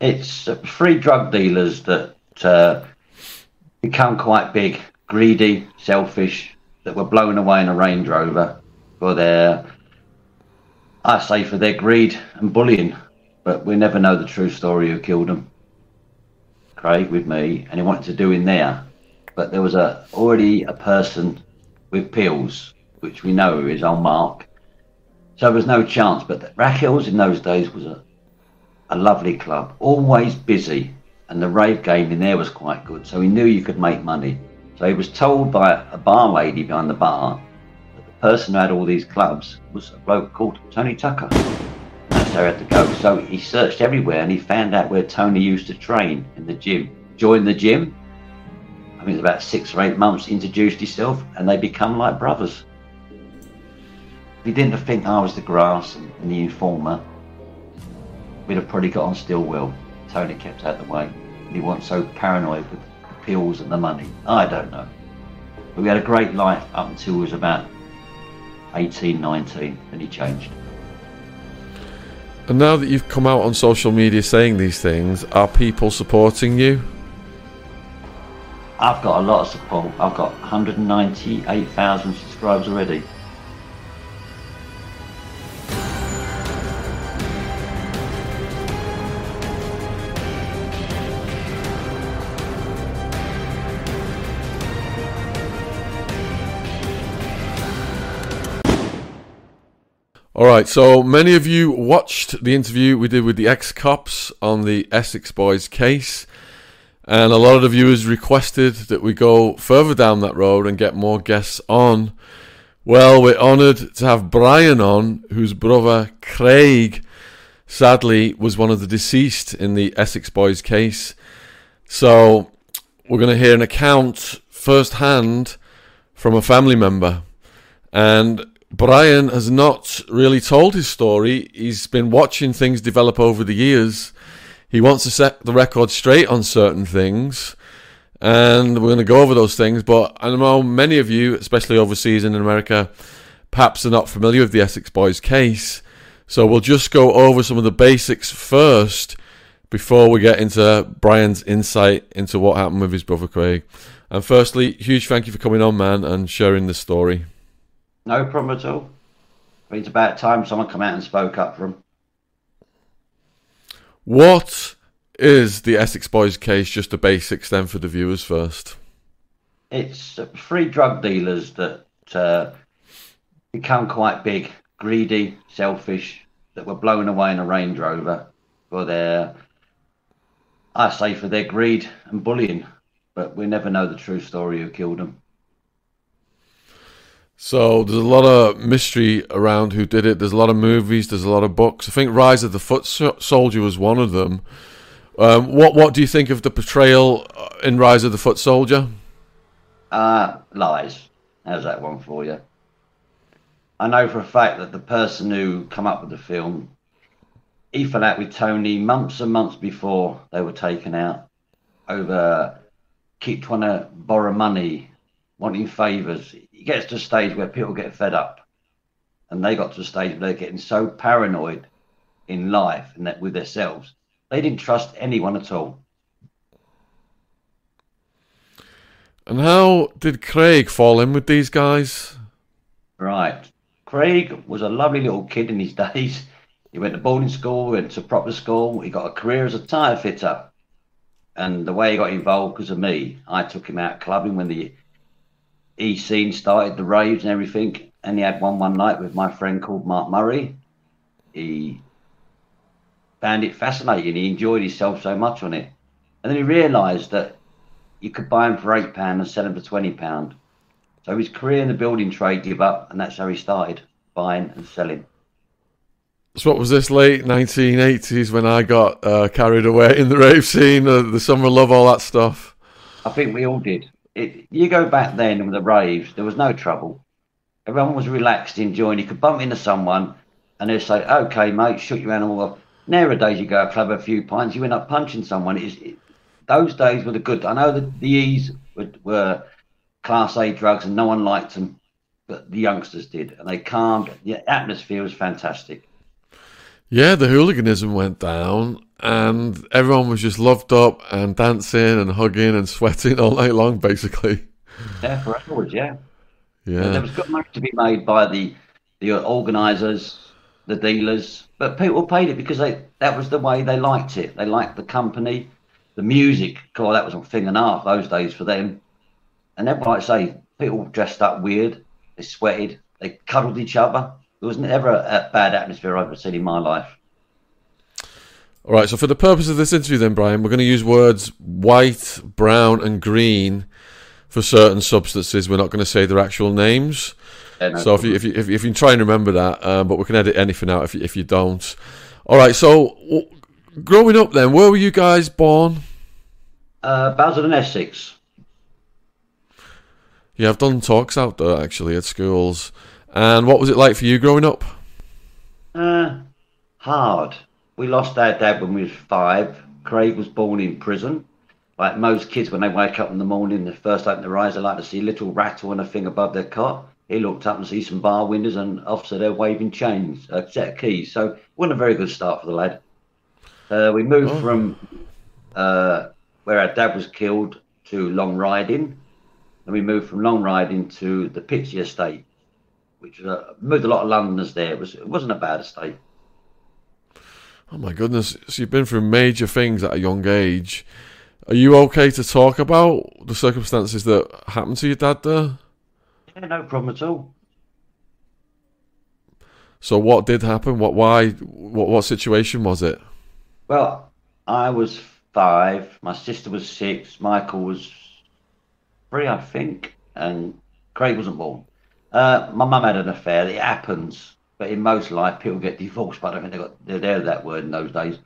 It's free drug dealers that uh, become quite big, greedy, selfish, that were blown away in a Range Rover for their, I say, for their greed and bullying. But we never know the true story who killed them. Craig with me, and he wanted to do in there, but there was a already a person with pills, which we know is on Mark. So there was no chance. But Raquel's in those days was a a lovely club, always busy, and the rave game in there was quite good. So he knew you could make money. So he was told by a bar lady behind the bar that the person who had all these clubs was a bloke called Tony Tucker. That's how he had to go. So he searched everywhere and he found out where Tony used to train in the gym. Joined the gym. I think it was about six or eight months. Introduced himself, and they become like brothers. He didn't think I was the grass and, and the informer, we'd have probably got on still well. Tony kept out of the way. He wasn't so paranoid with the pills and the money. I don't know. But we had a great life up until he was about 18, 19, and he changed. And now that you've come out on social media saying these things, are people supporting you? I've got a lot of support. I've got 198,000 subscribers already. All right, so many of you watched the interview we did with the ex cops on the Essex Boys case, and a lot of the viewers requested that we go further down that road and get more guests on. Well, we're honoured to have Brian on, whose brother Craig sadly was one of the deceased in the Essex Boys case. So we're going to hear an account firsthand from a family member. And Brian has not really told his story. He's been watching things develop over the years. He wants to set the record straight on certain things, and we're going to go over those things. But I know many of you, especially overseas in America, perhaps are not familiar with the Essex Boys case. So we'll just go over some of the basics first before we get into Brian's insight into what happened with his brother Craig. And firstly, huge thank you for coming on, man, and sharing this story. No problem at all. I mean, it's about time someone come out and spoke up for him. What is the Essex Boys case? Just the basics then for the viewers first. It's three drug dealers that uh, become quite big, greedy, selfish, that were blown away in a Range Rover for their, I say, for their greed and bullying. But we never know the true story who killed them. So there's a lot of mystery around who did it. There's a lot of movies. There's a lot of books. I think Rise of the Foot Soldier was one of them. Um, what What do you think of the portrayal uh, in Rise of the Foot Soldier? Uh, lies. How's that one for you? I know for a fact that the person who come up with the film, he fell out with Tony months and months before they were taken out over keep trying to borrow money, wanting favours it gets to a stage where people get fed up, and they got to a stage where they're getting so paranoid in life and that with themselves, they didn't trust anyone at all. And how did Craig fall in with these guys? Right. Craig was a lovely little kid in his days. He went to boarding school, went to proper school. He got a career as a tyre fitter. And the way he got involved because of me, I took him out clubbing when the he seen started the raves and everything, and he had one one night with my friend called Mark Murray. He found it fascinating. He enjoyed himself so much on it, and then he realised that you could buy him for eight pound and sell him for twenty pound. So his career in the building trade gave up, and that's how he started buying and selling. So what was this late 1980s when I got uh, carried away in the rave scene, uh, the summer love, all that stuff? I think we all did it, you go back then with the raves, there was no trouble. Everyone was relaxed, enjoying. You could bump into someone and they'd say, okay, mate, shoot your animal off. Nowadays, you go club, a few pints, you end up punching someone. It, it, those days were the good. I know that the E's were, were class A drugs and no one liked them, but the youngsters did. And they calmed. The atmosphere was fantastic. Yeah, the hooliganism went down. And everyone was just loved up and dancing and hugging and sweating all night long, basically. Yeah, for afterwards, yeah. Yeah. There was good money to be made by the the organisers, the dealers, but people paid it because they that was the way they liked it. They liked the company, the music. God, that was a thing and a half those days for them. And then, like I say, people dressed up weird. They sweated. They cuddled each other. There was never a, a bad atmosphere I've ever seen in my life. All right, so for the purpose of this interview, then, Brian, we're going to use words white, brown, and green for certain substances. We're not going to say their actual names. Yeah, no so if you, if you if you if you can try and remember that, um, but we can edit anything out if you, if you don't. All right. So w- growing up, then, where were you guys born? Uh, Basildon Essex. Yeah, I've done talks out there actually at schools. And what was it like for you growing up? Uh, hard. We lost our dad when we was five. Craig was born in prison. Like most kids, when they wake up in the morning, the first open their eyes, they like to see a little rattle and a thing above their cot. He looked up and see some bar windows and officer there waving chains, a set of keys. So it wasn't a very good start for the lad. Uh, we moved Oh. from uh, where our dad was killed to Long Riding. And we moved from Long Riding to the Pitsea Estate, which moved a lot of Londoners there. It, was, it wasn't a bad estate. Oh my goodness! So you've been through major things at a young age. Are you okay to talk about the circumstances that happened to your dad there? Yeah, no problem at all. So what did happen? What? Why? What? What situation was it? Well, I was five. My sister was six. Michael was three, I think, and Craig wasn't born. Uh, my mum had an affair. It happens, but in most life, people get divorced. But I don't think they got they're, that word in those days.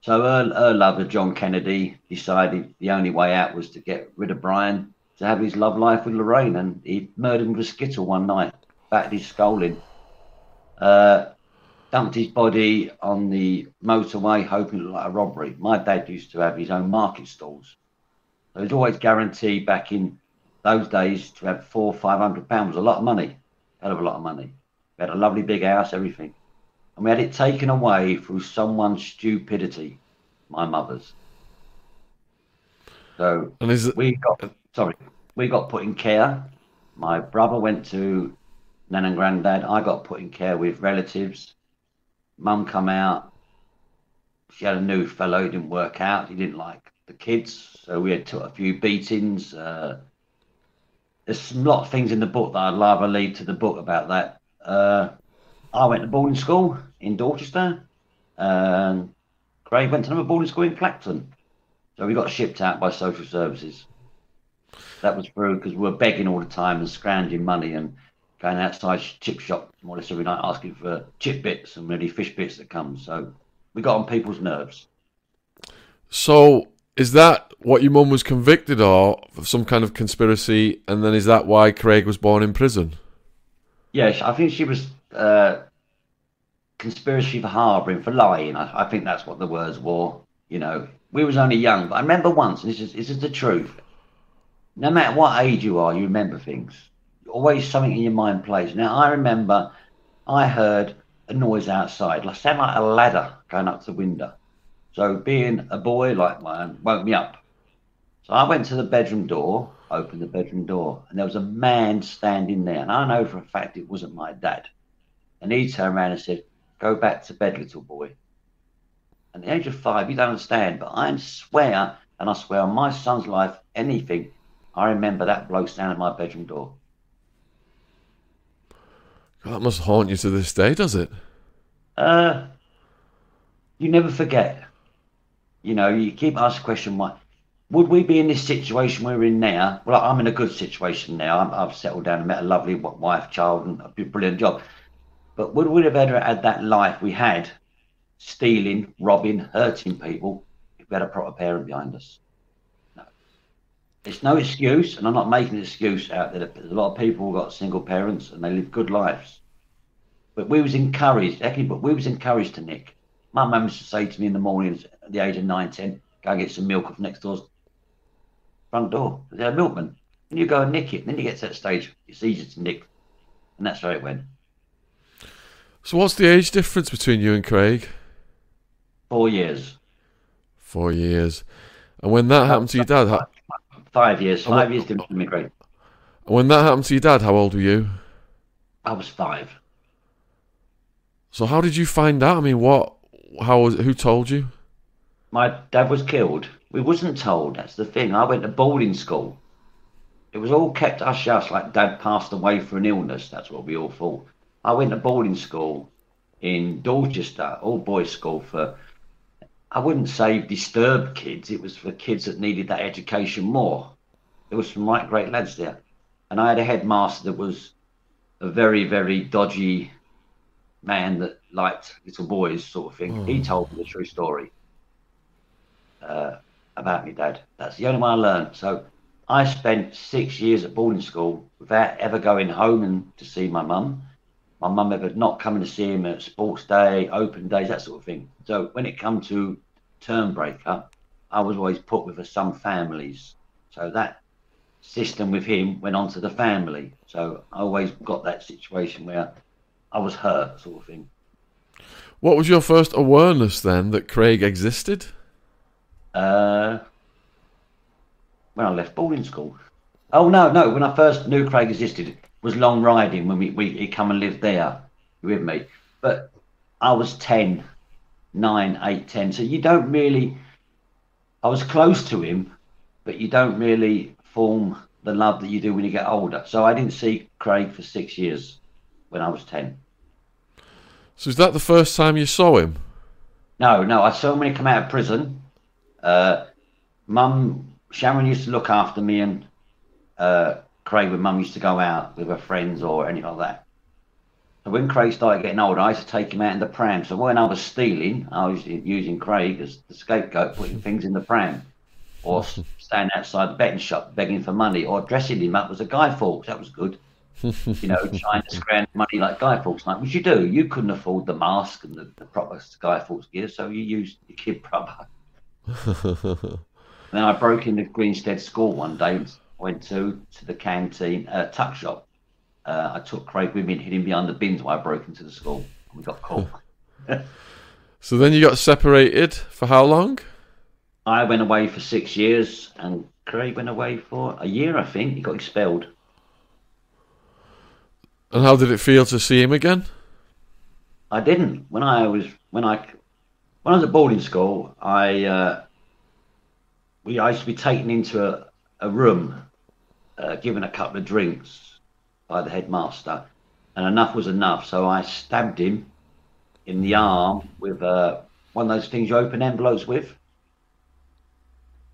So her, her lover, John Kennedy, decided the only way out was to get rid of Brian to have his love life with Lorraine, and he murdered him with a skittle one night, battered his skull in. Uh, dumped his body on the motorway, hoping it looked like a robbery. My dad used to have his own market stalls. So it was always guaranteed back in those days to have four, five hundred pounds was a lot of money, hell of a lot of money. We had a lovely big house, everything, and we had it taken away through someone's stupidity, my mother's. So And is it? we got sorry, we got put in care. My brother went to Nan and Granddad. I got put in care with relatives. Mum come out. She had a new fellow didn't work out. He didn't like the kids, so we had took a few beatings. Uh, there's a lot of things in the book that I'd rather leave to the book about that. Uh, I went to boarding school in Dorchester, and Craig went to another boarding school in Clacton. So we got shipped out by social services. That was through because we were begging all the time and scrounging money and going outside chip shop more or less every night asking for chip bits and really fish bits that come. So we got on people's nerves. So is that what your mum was convicted of, of some kind of conspiracy, and then is that why Craig was born in prison? Yes, I think she was uh, conspiracy for harbouring, for lying. I, I think that's what the words were. You know, we was only young, but I remember once, and this is this is the truth. No matter what age you are, you remember things. Always something in your mind plays. Now I remember, I heard a noise outside, like sound like a ladder going up to the window. So being a boy like mine woke me up. So I went to the bedroom door, opened the bedroom door, and there was a man standing there. And I know for a fact it wasn't my dad. And he turned around and said, Go back to bed, little boy. At the age of five, you don't understand, but I swear, and I swear on my son's life, anything, I remember that bloke standing at my bedroom door. God, that must haunt you to this day, does it? Uh, you never forget. You know, you keep asking the question, why? Would we be in this situation we're in now? Well, I'm in a good situation now. I'm, I've settled down and met a lovely wife, child, and a brilliant job. But would we have ever had that life we had, stealing, robbing, hurting people, if we had a proper parent behind us? No. It's no excuse, and I'm not making an excuse out there. There's a lot of people who've got single parents and they live good lives. But we was encouraged, actually, but we was encouraged to nick. My mum used to say to me in the mornings at the age of nine, ten, go and get some milk off next door's front door. They're a milkman. And you go and nick it. And then you get to that stage, it's easy to nick. And that's how it went. So what's the age difference between you and Craig? Four years. Four years. And when that happened to your dad, Five years. Five years didn't immigrate. when that happened to your dad, how old were you? I was five. So how did you find out? I mean, what? How was? it? Who told you? My dad was killed. We wasn't told. That's the thing. I went to boarding school. It was all kept hush hush, like dad passed away for an illness. That's what we all thought. I went to boarding school in Dorchester, all boys school for. I wouldn't say disturbed kids. It was for kids that needed that education more. There was some right great lads there, and I had a headmaster that was a very very dodgy man that liked little boys, sort of thing. He told me the true story uh, about my dad. That's the only one I learned. So I spent six years at boarding school without ever going home and to see my mum. My mum ever not coming to see him at sports day, open days, that sort of thing. So when it come to term breaker, I was always put with some families. So that system with him went on to the family. So I always got that situation where I was hurt, sort of thing. What was your first awareness then that Craig existed? Uh, when I left boarding school. Oh no, no. When I first knew Craig existed was long riding when we, we he come and lived there with me. But I was 10, 9, 8, 10. So you don't really. I was close to him, but you don't really form the love that you do when you get older. So I didn't see Craig for six years when I was 10. So is that the first time you saw him? No, no. I saw him when he came out of prison. Uh, Mum, Sharon used to look after me and uh, Craig when Mum used to go out with her friends or anything like that. So when Craig started getting older, I used to take him out in the pram. So when I was stealing, I was using Craig as the scapegoat, putting things in the pram, or standing outside the betting shop begging for money, or dressing him up as a Guy Fawkes. That was good. you know, trying to scrounge money like Guy Fawkes, like which you do. You couldn't afford the mask and the, the proper Guy Fawkes gear, so you used your kid brother. then I broke into Greenstead School one day. Went to to the canteen, uh, tuck shop. Uh, I took Craig with me and hid him behind the bins while I broke into the school. And we got caught. So then you got separated for how long? I went away for six years, and Craig went away for a year. I think he got expelled. And how did it feel to see him again? I didn't. When I was when I when I was at boarding school, I uh, we I used to be taken into a, a room, uh, given a couple of drinks by the headmaster, and enough was enough. So I stabbed him in the arm with uh, one of those things you open envelopes with.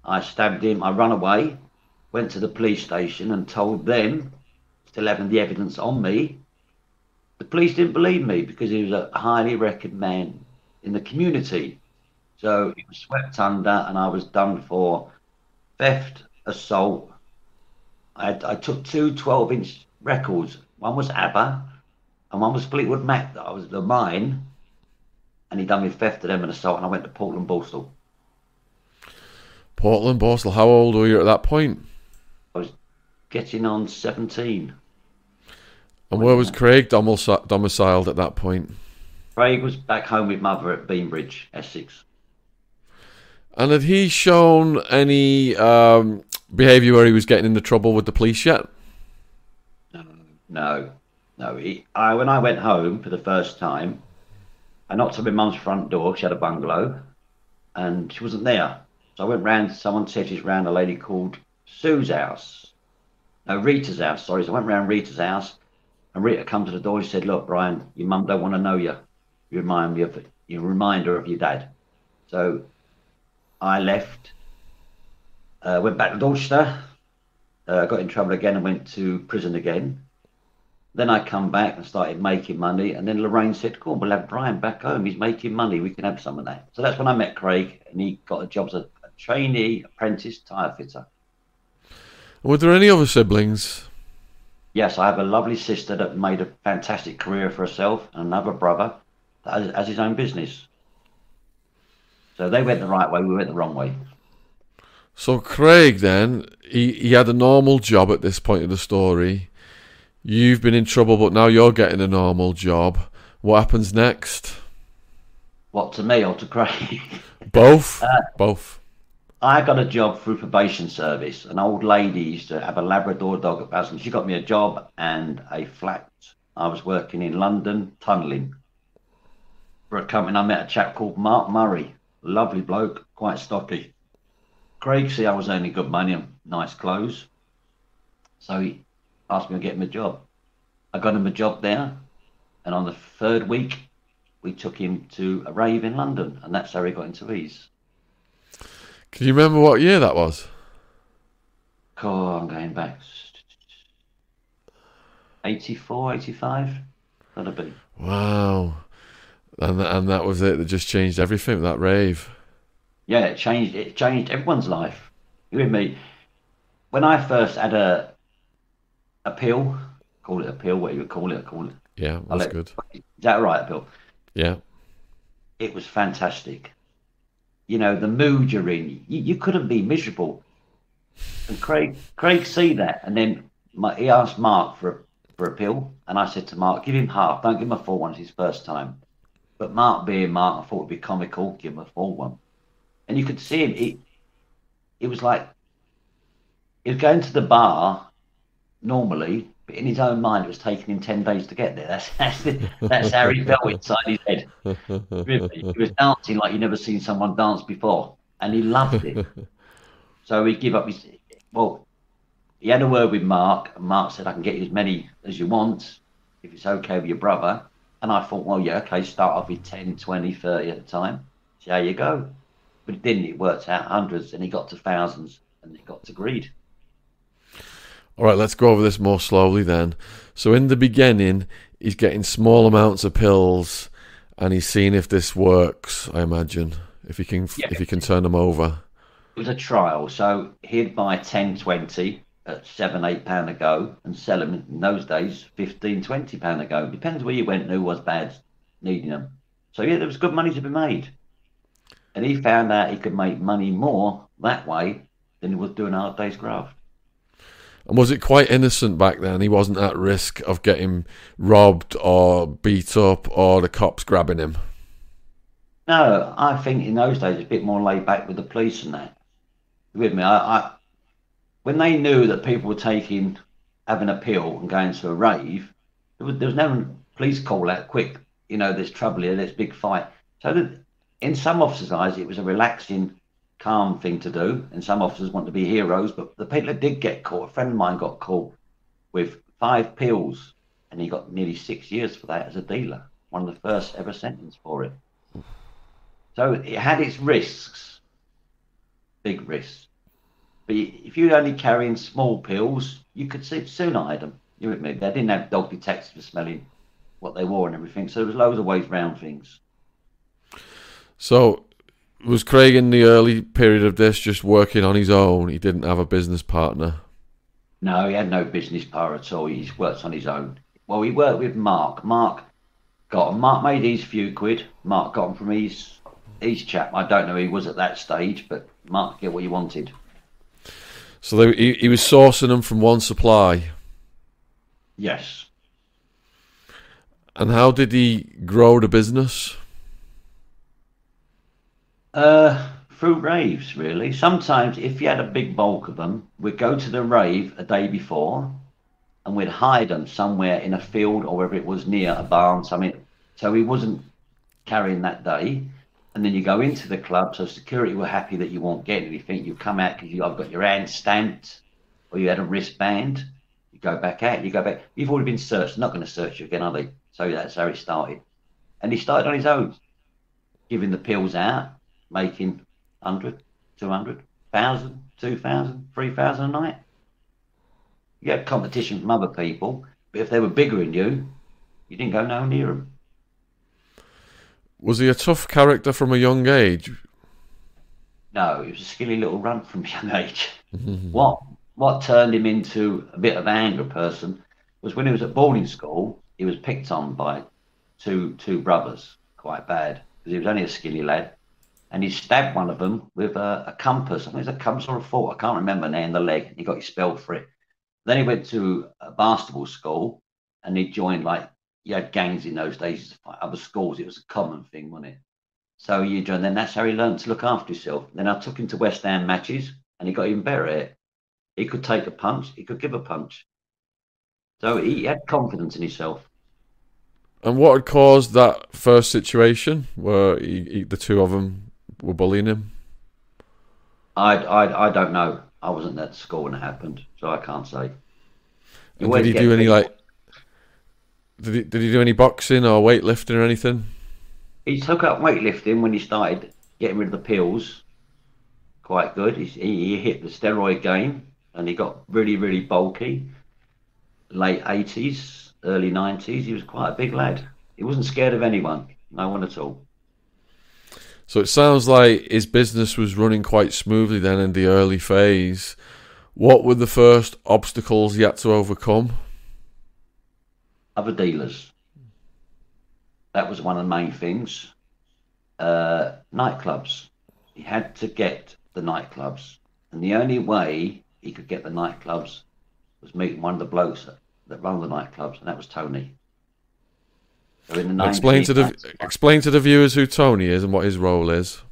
I stabbed him. I ran away, went to the police station and told them, still having the evidence on me, the police didn't believe me because he was a highly reckoned man in the community. So it was swept under, and I was done for theft, assault. I, had, I took two 12 inch records. One was ABBA, and one was Fleetwood Mac that I was the mine. And he done me theft of them and assault, and I went to Portland Borstal. Portland, Borstal. How old were you at that point? I was getting on 17. And where was Craig domici- domiciled at that point? Craig was back home with mother at Beambridge, Essex. And had he shown any um, behaviour where he was getting into trouble with the police yet? No, no. He, I when I went home for the first time, I knocked on my mum's front door. She had a bungalow, and she wasn't there. So I went round. Someone said she's round a lady called Sue's house. No, Rita's house. Sorry. So I went round Rita's house, and Rita come to the door. She said, "Look, Brian, your mum don't want to know you. Remind me of you remind her of your dad." So I left. Uh, went back to Dorchester. Uh, got in trouble again and went to prison again. Then I come back and started making money, and then Lorraine said, "Cool, we'll have Brian back home. He's making money. We can have some of that." So that's when I met Craig, and he got a job as a, a trainee apprentice tyre fitter. Were there any other siblings? Yes, I have a lovely sister that made a fantastic career for herself, and another brother has, has his own business. So they went the right way, we went the wrong way. So Craig then he, he had a normal job at this point of the story. You've been in trouble, but now you're getting a normal job. What happens next? What to me or to Craig? Both. Uh, Both. I got a job through probation service. An old lady used to have a Labrador dog at Basildon. She got me a job and a flat. I was working in London, tunnelling for a company. I met a chap called Mark Murray, lovely bloke, quite stocky. Craig see I was earning good money and nice clothes, so he asked me to get him a job. I got him a job there, and on the third week, we took him to a rave in London, and that's how he got into E's. Can you remember what year that was? Oh, I'm going back. 84, 85? That'll be. Wow. And, and that was it. That just changed everything, that rave. Yeah, it changed. It changed everyone's life. You with me? When I first had a a pill, call it a pill, what you would call it, call it. Yeah, that's good. Is that right, Bill? Yeah. It was fantastic you know, the mood you're in. You, you couldn't be miserable. And Craig, Craig see that, and then my, he asked Mark for a, for a pill, and I said to Mark, give him half. Don't give him a full one. It's his first time. But Mark, being Mark, I thought it'd be comical. Give him a full one, and you could see him. It, it was like he was going to the bar normally, but in his own mind, it was taking him 10 days to get there. That's, that's, that's how he felt inside his head. Really. He was dancing like you'd never seen someone dance before, and he loved it. so he gave up his. Well, he had a word with Mark, and Mark said, I can get you as many as you want if it's okay with your brother. And I thought, well, yeah, okay, start off with 10, 20, 30 at a time. See how you go. But it didn't. It worked out hundreds, and he got to thousands, and it got to greed. All right, let's go over this more slowly then. So in the beginning, he's getting small amounts of pills, and he's seeing if this works. I imagine if he can yeah. if he can turn them over. It was a trial, so he'd buy 10, 20 at seven, eight pound a go, and sell them in those days 15, 20 pound a go. Depends where you went and who was bad needing them. So yeah, there was good money to be made, and he found out he could make money more that way than he was doing hard day's graft. And was it quite innocent back then? He wasn't at risk of getting robbed or beat up or the cops grabbing him. No, I think in those days it's a bit more laid back with the police and that. with me, I, I when they knew that people were taking having a pill and going to a rave, there was, there was no police call out quick. You know, there's trouble here, there's big fight. So that in some officers' eyes, it was a relaxing calm thing to do, and some officers want to be heroes. But the people that did get caught, a friend of mine got caught with five pills, and he got nearly six years for that as a dealer. One of the first ever sentenced for it. So it had its risks, big risks. But if you're only carrying small pills, you could see soon hide them. You with me? They didn't have dog detectors for smelling what they wore and everything. So there was loads of ways around things. So was Craig in the early period of this just working on his own? He didn't have a business partner. No, he had no business partner at all. He worked on his own. Well, he worked with Mark. Mark got him. Mark made his few quid. Mark got him from his his chap. I don't know who he was at that stage, but Mark get what he wanted. So they, he, he was sourcing them from one supply. Yes. And how did he grow the business? Uh, through raves, really. Sometimes, if you had a big bulk of them, we'd go to the rave a day before, and we'd hide them somewhere in a field or wherever it was near a barn, something. So he wasn't carrying that day. And then you go into the club, so security were happy that you won't get anything. You come out because you have got your hand stamped, or you had a wristband. You go back out. You go back. You've already been searched. They're not going to search you again, are they? So that's how he started. And he started on his own, giving the pills out making 100, 200, 1,000, 2,000, 3,000 a night. You get competition from other people, but if they were bigger than you, you didn't go no near them. Was he a tough character from a young age? No, he was a skilly little runt from a young age. Mm-hmm. what what turned him into a bit of an angry person was when he was at boarding school, he was picked on by two two brothers quite bad because he was only a skinny lad and he stabbed one of them with a, a compass. I think it's a compass or a fork. I can't remember now in the leg. He got expelled for it. Then he went to a basketball school and he joined like you had gangs in those days, to fight other schools. It was a common thing, wasn't it? So you and then that's how he learned to look after himself. Then I took him to West Ham matches, and he got even better at it. He could take a punch. He could give a punch. So he had confidence in himself. And what had caused that first situation where he, he, the two of them were bullying him? I, I, I don't know. I wasn't at school when it happened, so I can't say. And did he do any like? Did he, did he do any boxing or weightlifting or anything? He took up weightlifting when he started getting rid of the pills. Quite good. He, he hit the steroid game and he got really, really bulky. Late 80s, early 90s, he was quite a big lad. He wasn't scared of anyone, no one at all. So it sounds like his business was running quite smoothly then in the early phase. What were the first obstacles he had to overcome? Other dealers. That was one of the main things. Uh, nightclubs. He had to get the nightclubs. And the only way he could get the nightclubs was meeting one of the blokes that, that run the nightclubs, and that was Tony. So in the explain to the explain to the viewers who Tony is and what his role is.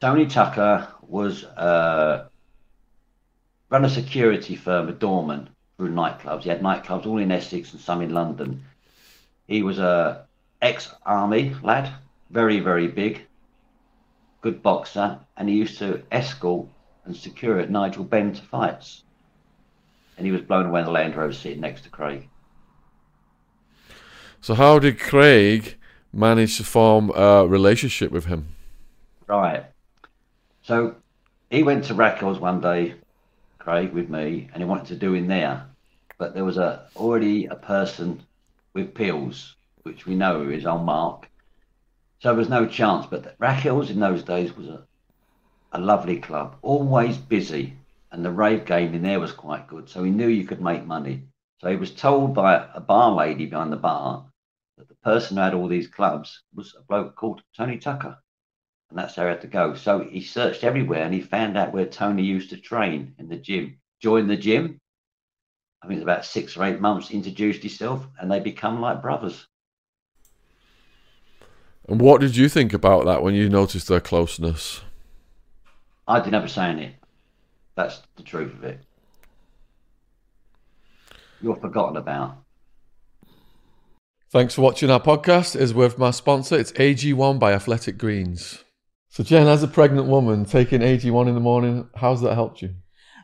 Tony Tucker was uh, run a security firm, a doorman through nightclubs. He had nightclubs all in Essex and some in London. He was a ex-army lad, very very big, good boxer, and he used to escort and secure Nigel Benn to fights. And he was blown away in the Land Rover sitting next to Craig. So, how did Craig manage to form a relationship with him? Right. So, he went to Rackhills one day, Craig, with me, and he wanted to do in there. But there was a already a person with pills, which we know is on Mark. So there was no chance. But Raquels in those days was a a lovely club, always busy, and the rave game in there was quite good. So he knew you could make money. So he was told by a bar lady behind the bar that the person who had all these clubs was a bloke called Tony Tucker. And that's how he had to go. So he searched everywhere and he found out where Tony used to train in the gym. Joined the gym. I think it's about six or eight months, introduced himself, and they become like brothers. And what did you think about that when you noticed their closeness? I didn't have a say in it. That's the truth of it. You're forgotten about. Thanks for watching our podcast. Is with my sponsor. It's AG1 by Athletic Greens. So, Jen, as a pregnant woman, taking AG1 in the morning, how's that helped you?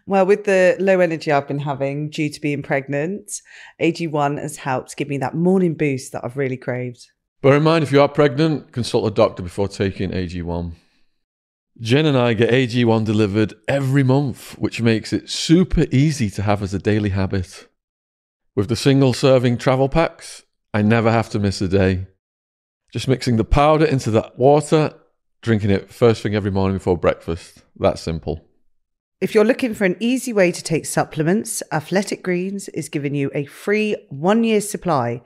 Well, with the low energy I've been having due to being pregnant, AG1 has helped give me that morning boost that I've really craved. Bear in mind, if you are pregnant, consult a doctor before taking AG1. Jen and I get AG1 delivered every month, which makes it super easy to have as a daily habit. With the single serving travel packs, I never have to miss a day. Just mixing the powder into the water, drinking it first thing every morning before breakfast. That simple. If you're looking for an easy way to take supplements, Athletic Greens is giving you a free one year supply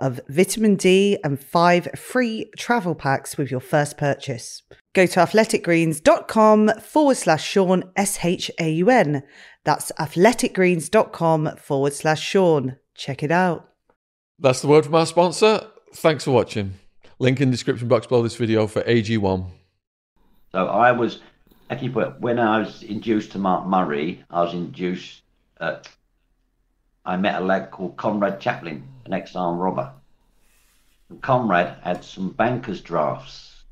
of vitamin D and five free travel packs with your first purchase. Go to athleticgreens.com forward slash Shaun, S H A U N. That's athleticgreens.com forward slash Shaun. Check it out. That's the word from our sponsor. Thanks for watching. Link in description box below this video for AG1. So I was, actually, when I was induced to Mark Murray, I was induced, uh, I met a lad called Conrad Chaplin an ex-armed robber. And Conrad had some banker's drafts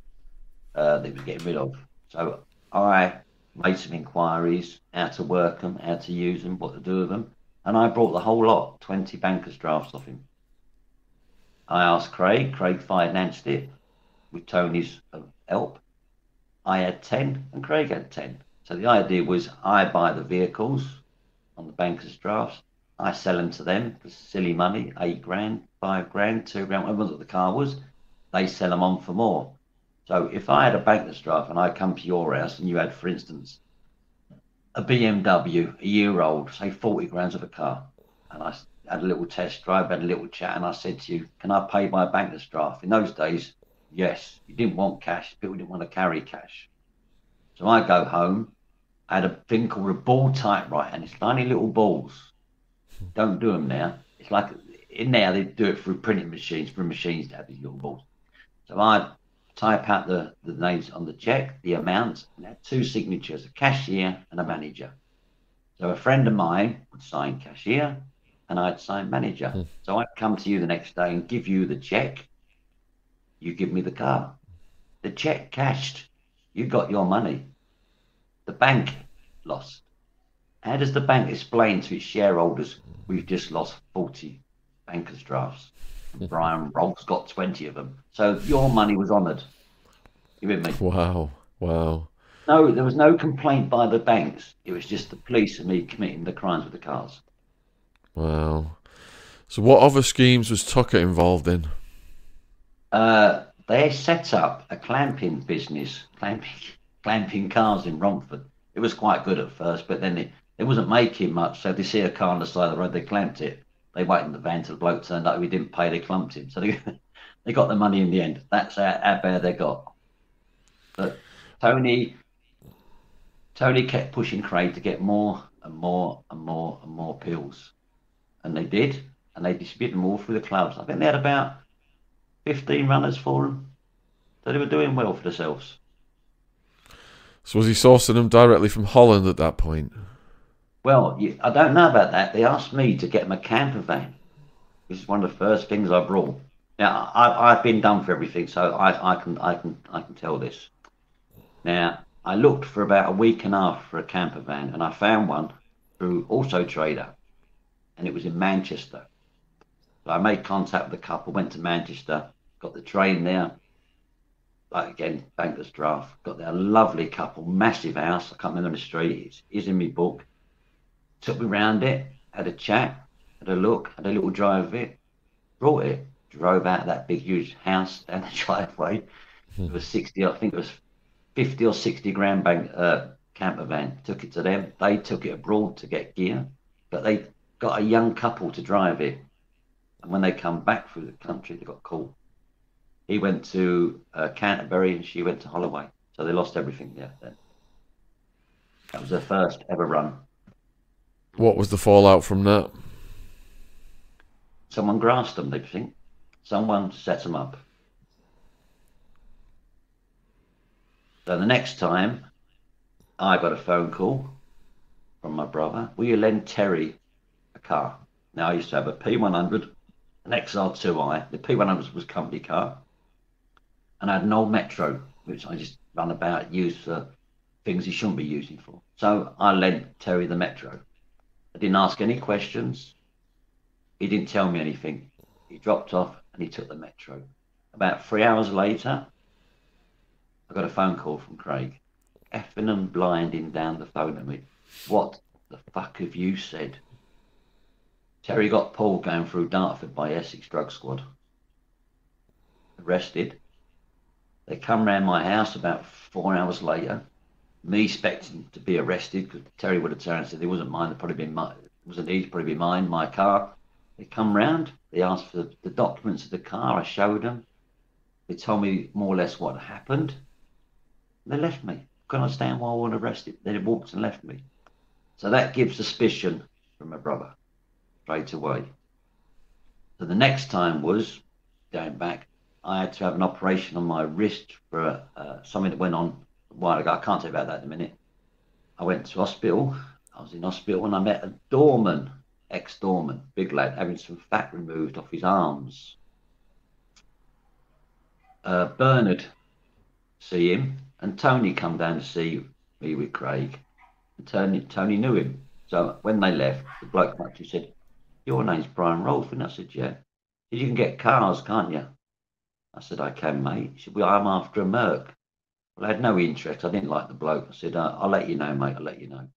uh, that he was getting rid of. So I made some inquiries, how to work them, how to use them, what to do with them, and I brought the whole lot, 20 banker's drafts off him. I asked Craig, Craig financed it with Tony's uh, help. I had 10 and Craig had 10. So the idea was I buy the vehicles on the banker's drafts, I sell them to them for silly money, eight grand, five grand, two grand, whatever the car was. They sell them on for more. So if I had a banker's draft and I come to your house and you had, for instance, a BMW, a year old, say 40 grand of a car, and I had a little test drive, had a little chat, and I said to you, Can I pay by banker's draft? In those days, yes, you didn't want cash, people didn't want to carry cash. So I go home, I had a thing called a ball typewriter, and it's tiny little balls don't do them now. It's like in now they do it through printing machines, through machines to have these little balls. So I type out the, the names on the check, the amount, and had two signatures, a cashier and a manager. So a friend of mine would sign cashier and I'd sign manager. Hmm. So I'd come to you the next day and give you the check. You give me the car. The check cashed. You got your money. The bank lost. How does the bank explain to its shareholders we've just lost 40 bankers' drafts? Brian Rolfe's got 20 of them. So your money was honoured. You with me? Wow. Wow. No, there was no complaint by the banks. It was just the police and me committing the crimes with the cars. Wow. So, what other schemes was Tucker involved in? Uh, they set up a clamping business, clamping, clamping cars in Romford. It was quite good at first, but then it, it wasn't making much. So they see a car on the side of the road, they clamped it. They waited in the van till the bloke turned up. We didn't pay, they clumped him. So they, they got the money in the end. That's how, how bad they got. But Tony, Tony kept pushing Craig to get more and more and more and more pills and they did, and they distributed them all through the clubs. I think they had about 15 runners for them. So they were doing well for themselves. So was he sourcing them directly from Holland at that point? Well, I don't know about that. They asked me to get them a camper van. This is one of the first things I brought. Now I, have been done for everything, so I, I, can I can I can tell this. Now I looked for about a week and a half for a camper van, and I found one through Auto Trader and it was in Manchester. So I made contact with the couple, went to Manchester, got the train there. Like again, banker's draft. Got there, lovely couple, massive house. I can't remember the street. It's, it's in my book. Took me round it, had a chat, had a look, had a little drive of it, brought it, drove out that big huge house down the driveway. It was sixty, I think it was fifty or sixty grand bank uh, camper van. Took it to them. They took it abroad to get gear, but they got a young couple to drive it. And when they come back through the country, they got caught. He went to uh, Canterbury and she went to Holloway. So they lost everything there then. That was their first ever run. What was the fallout from that? Someone grasped them, they think. Someone set them up. So the next time, I got a phone call from my brother. Will you lend Terry car. Now I used to have a P100, an XR2i. The P100 was company car, and I had an old Metro, which I just run about, used for things he shouldn't be using for. So I lent Terry the Metro. I didn't ask any questions. He didn't tell me anything. He dropped off and he took the Metro. About three hours later, I got a phone call from Craig, effing and blinding down the phone at me. What the fuck have you said? Terry got pulled going through Dartford by Essex Drug Squad. Arrested. They come round my house about four hours later. Me expecting to be arrested because Terry would have turned and said it wasn't mine. It probably been mine. It wasn't his. Probably be mine. My car. They come round. They asked for the documents of the car. I showed them. They told me more or less what happened. They left me. Couldn't understand why I wasn't arrested. They walked and left me. So that gives suspicion from my brother straight away. So the next time was going back. I had to have an operation on my wrist for uh, something that went on a while ago. I can't say about that in a minute. I went to hospital. I was in hospital and I met a doorman, ex-doorman, big lad, having some fat removed off his arms. Uh, Bernard, see him, and Tony come down to see me with Craig. And Tony, Tony knew him. So when they left, the bloke actually said, your name's Brian Rolfe. And I said, Yeah. Said, you can get cars, can't you? I said, I can, mate. He said, Well, I'm after a Merc. Well, I had no interest. I didn't like the bloke. I said, I'll let you know, mate. I'll let you know.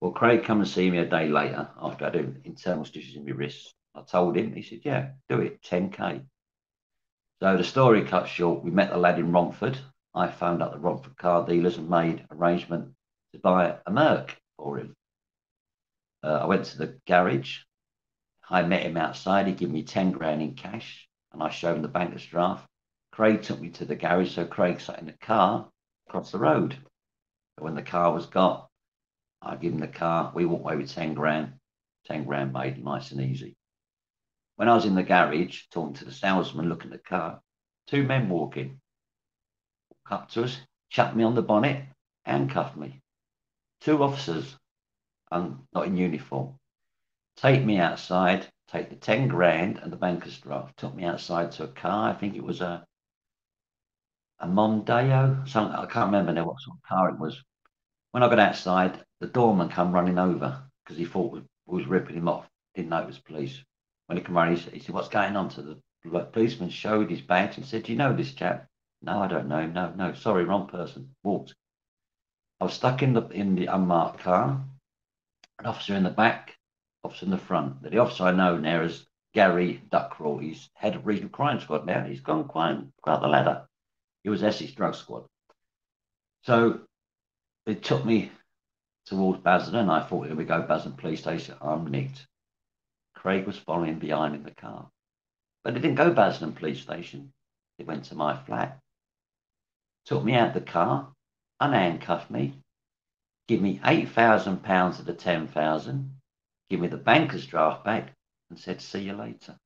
Well, Craig come and see me a day later after I had internal stitches in my wrists. I told him. He said, Yeah, do it. 10K. So the story cut short, we met the lad in Romford. I found out the Romford car dealers and made arrangement to buy a Merc for him. Uh, I went to the garage. I met him outside. He gave me 10 grand in cash and I showed him the banker's draft. Craig took me to the garage. So Craig sat in the car across the road. when the car was got, I give him the car. We walked away with 10 grand. 10 grand made nice and easy. When I was in the garage talking to the salesman, looking at the car, two men walking. up to us, chucked me on the bonnet, handcuffed me. Two officers, um, not in uniform, take me outside, take the 10 grand and the banker's draft, took me outside to a car. I think it was a a Mondeo, something I can't remember now what sort of car it was. When I got outside, the doorman come running over because he thought we, was ripping him off. Didn't know it was police. When he came around, he said, he said, "What's going on?" To the policeman showed his badge and said, "Do you know this chap?" No, I don't know. No, no, sorry, wrong person. Walked. I was stuck in the in the unmarked car. An officer in the back, officer in the front. The officer I know now is Gary Duckrell. He's head of regional crime squad now. He's gone quite quite the ladder. He was Essex Drug Squad. So they took me towards Basildon. I thought, here we go, Basildon Police Station. I'm nicked. Craig was following behind in the car. But they didn't go Basildon Police Station. They went to my flat. Took me out the car, unhandcuffed me, give me £8,000 of the 10000 give me the banker's draft back, and said, see you later.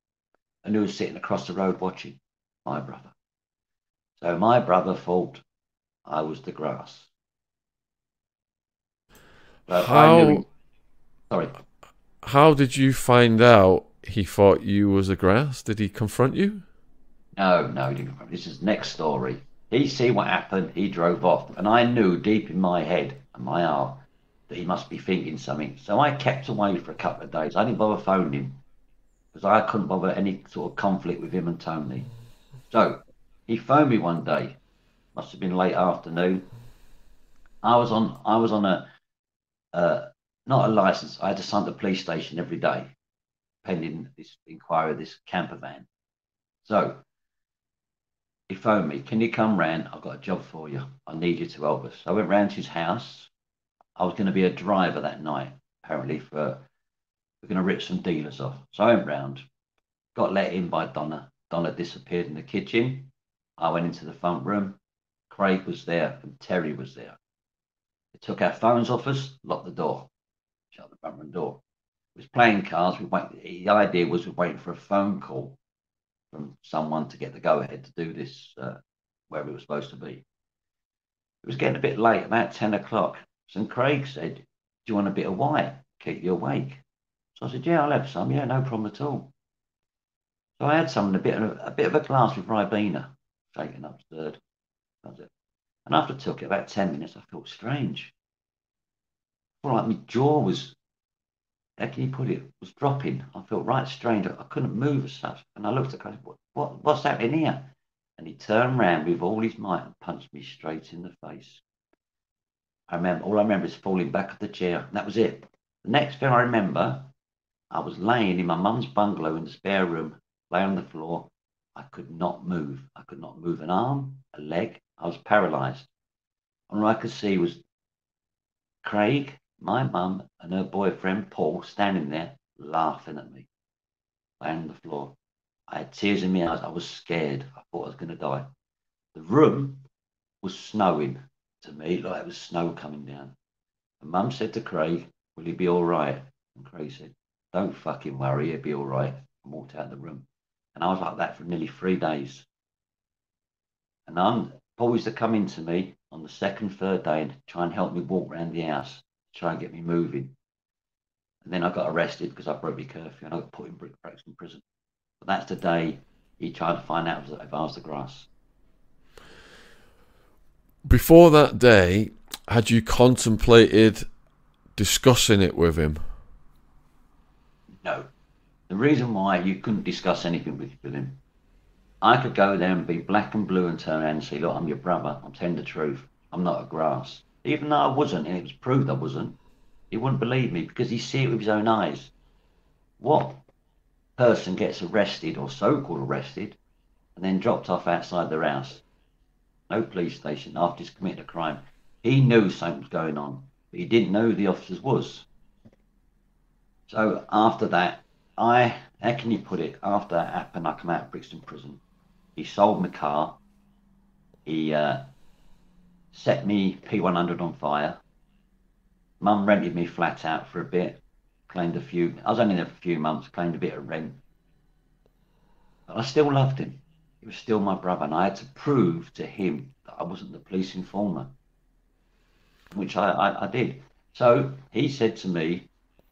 And who was sitting across the road watching? My brother. So my brother thought I was the grass. But how, he, sorry. How did you find out he thought you was a grass? Did he confront you? No, no, he didn't. confront. This is next story. He see what happened. He drove off, and I knew deep in my head and my heart that he must be thinking something. So I kept away for a couple of days. I didn't bother phoning him because I couldn't bother any sort of conflict with him and Tony. So he phoned me one day. Must have been late afternoon. I was on. I was on a uh, not a license. I had to sign the police station every day, pending this inquiry of this camper van. So he phoned me. Can you come round? I've got a job for you. I need you to help us. I went round to his house. I was going to be a driver that night, apparently, for we're going to rip some dealers off. So I went round, got let in by Donna. Donna disappeared in the kitchen. I went into the front room. Craig was there and Terry was there. They took our phones off us, locked the door, shut the front room door. Was playing cards. We wait, the idea was we were waiting for a phone call from someone to get the go ahead to do this uh, where we were supposed to be. It was getting a bit late, about 10 o'clock. So Craig said, Do you want a bit of white? Keep you awake. So I said, Yeah, I'll have some. Yeah, no problem at all. So I had some a bit of a bit of a glass with Ribena, shaken up. That's. And after I took it about 10 minutes, I felt strange. Felt like my jaw was, how can you put it, was dropping. I felt right strange. I couldn't move as such. And I looked at him, what, what, what's happening here? And he turned round with all his might and punched me straight in the face. I remember, all I remember is falling back of the chair. That was it. The next thing I remember, I was laying in my mum's bungalow in the spare room, laying on the floor. I could not move. I could not move an arm, a leg. I was paralyzed. All I could see was Craig, my mum, and her boyfriend Paul standing there laughing at me, laying on the floor. I had tears in my eyes. I was scared. I thought I was going to die. The room was snowing to me, like it was snow coming down. And mum said to Craig, Will he be all right? And Craig said, Don't fucking worry, he'll be all right. And walked out of the room. And I was like that for nearly three days. And I'm always to come into me on the second, third day and try and help me walk around the house, try and get me moving. And then I got arrested because I broke my curfew and I got put in Brixton prison. But that's the day he tried to find out if I was the grass. Before that day, had you contemplated discussing it with him? No. The reason why you couldn't discuss anything with, him I could go there and be black and blue and turn around and say, look, I'm your brother. I'm telling the truth. I'm not a grass. Even though I wasn't, and it was proved I wasn't, he wouldn't believe me because he see it with his own eyes. What person gets arrested or so-called arrested and then dropped off outside their house? No police station after he's committed a crime. He knew something was going on, but he didn't know who the officers was. So after that, I, how can you put it? After that happened, I come out of Brixton prison. He sold my car. He uh, set me P100 on fire. Mum rented me flat out for a bit. Claimed a few. I was only there for a few months. Claimed a bit of rent. But I still loved him. It was still my brother, and I had to prove to him that I wasn't the police informer, which I, I, I did. So he said to me,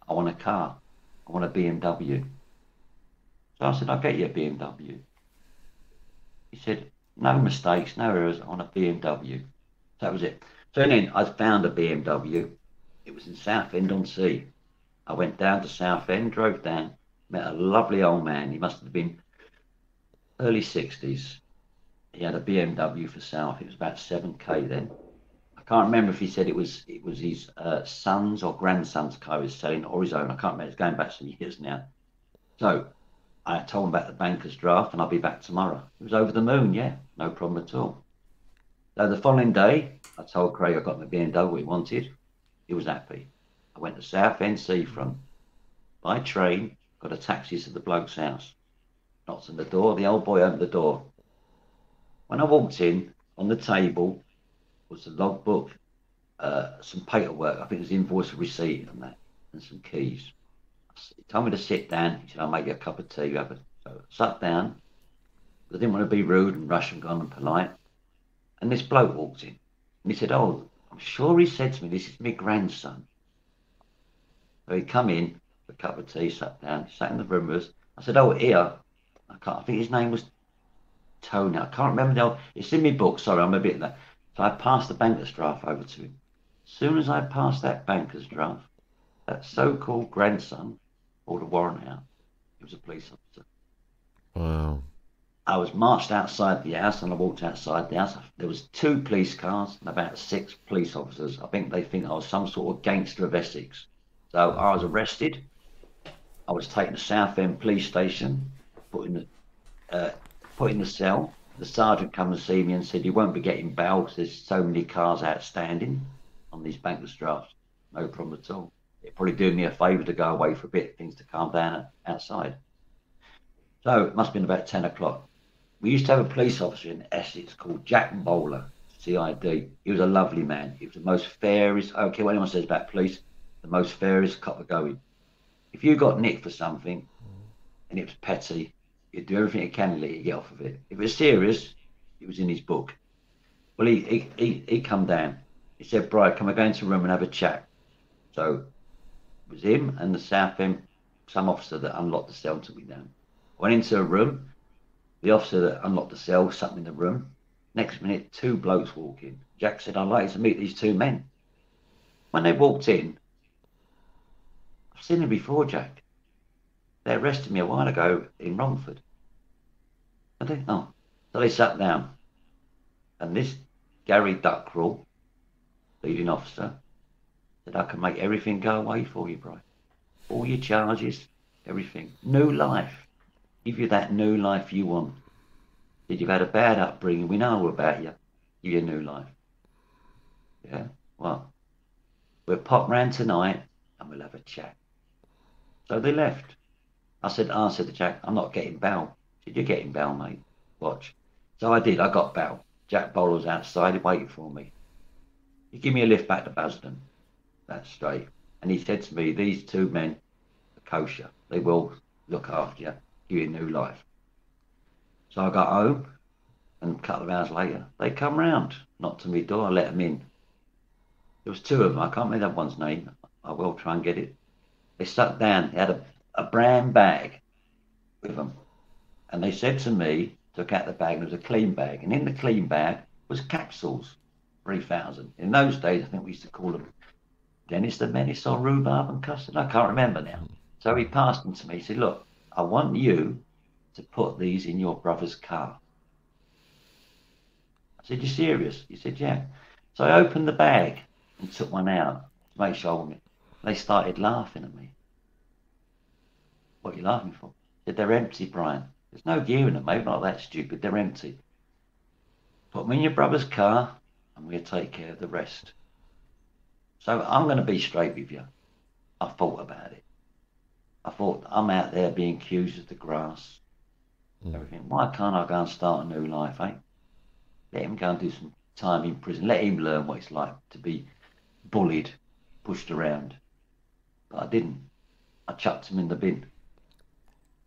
I want a car. I want a BMW. So I said, I'll get you a BMW. He said, no mistakes, no errors, want a BMW. That was it. So then I found a BMW. It was in Southend on Sea. I went down to Southend, drove down, met a lovely old man. He must have been early 60s. He had a BMW for South. It was about 7k then. I can't remember if he said it was it was his uh, son's or grandson's car he was selling or his own. I can't remember. It's going back some years now. So I told him about the banker's draft and I'll be back tomorrow. It was over the moon, yeah, no problem at all. So the following day, I told Craig I got my BMW he wanted. He was happy. I went to Southend Seafront by train, got a taxi to the bloke's house. Knocked on the door, the old boy opened the door. When I walked in, on the table was a logbook, uh, some paperwork, I think it was invoice receipt and that, and some keys. He told me to sit down. He said, I'll make you a cup of tea. You Have a... So I sat down. I didn't want to be rude and rush and gone and polite. And this bloke walked in. And he said, Oh, I'm sure he said to me, this is my grandson. So he come in, for a cup of tea, sat down, sat in the room with us. I said, Oh, here. I can't, I think his name was Tony. I can't remember now. It's in my book. Sorry, I'm a bit there. So I passed the banker's draft over to him. As soon as I passed that banker's draft, that so-called grandson pulled a warrant out. He was a police officer. Wow. I was marched outside the house and I walked outside the house. There was two police cars and about six police officers. I think they think I was some sort of gangster of Essex. So I was arrested. I was taken to Southend police station, put in the, uh, put in the cell. The sergeant come and see me and said, you won't be getting bail because there's so many cars outstanding on these banker's drafts. No problem at all. It'd probably do me a favour to go away for a bit, things to calm down outside. So it must have been about 10 o'clock. We used to have a police officer in Essex called Jack Bowler, CID. He was a lovely man. He was the most fairest, care what anyone says about police, the most fairest copper going. If you got nicked for something and it was petty, he'd do everything he can to let you get off of it. If it was serious, it was in his book. Well, he, he, he, he come down. He said, Brian, come I go into a room and have a chat? So it was him and the South End, some officer that unlocked the cell took me down. Went into a room. The officer that unlocked the cell me in the room. Next minute, two blokes walk in. Jack said, I'd like to meet these two men. When they walked in, I've seen them before, Jack. They arrested me a while ago in Romford. I didn't know. So they sat down. And this Gary Duckrell, leading officer, said, I can make everything go away for you, Brian. All your charges, everything. New life give you that new life you want. Did you've had a bad upbringing? We know about you. Give you a new life. Yeah. Well, we'll pop round tonight and we'll have a chat. So they left. I said, I said to Jack, I'm not getting bail. Did you getting bail, mate? Watch. So I did. I got bail. Jack Bowler was outside. Waited for me. He gave me a lift back to Basildon. That's straight. And he said to me, these two men are kosher. They will look after you give you a new life. So I got home, and a couple of hours later, they come round, knocked on my door, I let them in. There was two of them, I can't remember that one's name. I will try and get it. They sat down, they had a, a brown bag with them. And they said to me, took out the bag, and it was a clean bag. And in the clean bag was capsules, 3,000. In those days, I think we used to call them Dennis the Menace or rhubarb and custard. I can't remember now. Mm-hmm. So he passed them to me. He said, look, I want you to put these in your brother's car. I said, You serious? He said, Yeah. So I opened the bag and took one out to make sure They started laughing at me. What are you laughing for? Said, They're empty, Brian. There's no gear in them, mate. Not that stupid. They're empty. Put them in your brother's car and we'll take care of the rest. So I'm going to be straight with you. I thought about it. I thought, I'm out there being accused of the grass, mm. everything. Why can't I go and start a new life, eh? Let him go and do some time in prison. Let him learn what it's like to be bullied, pushed around. But I didn't. I chucked him in the bin.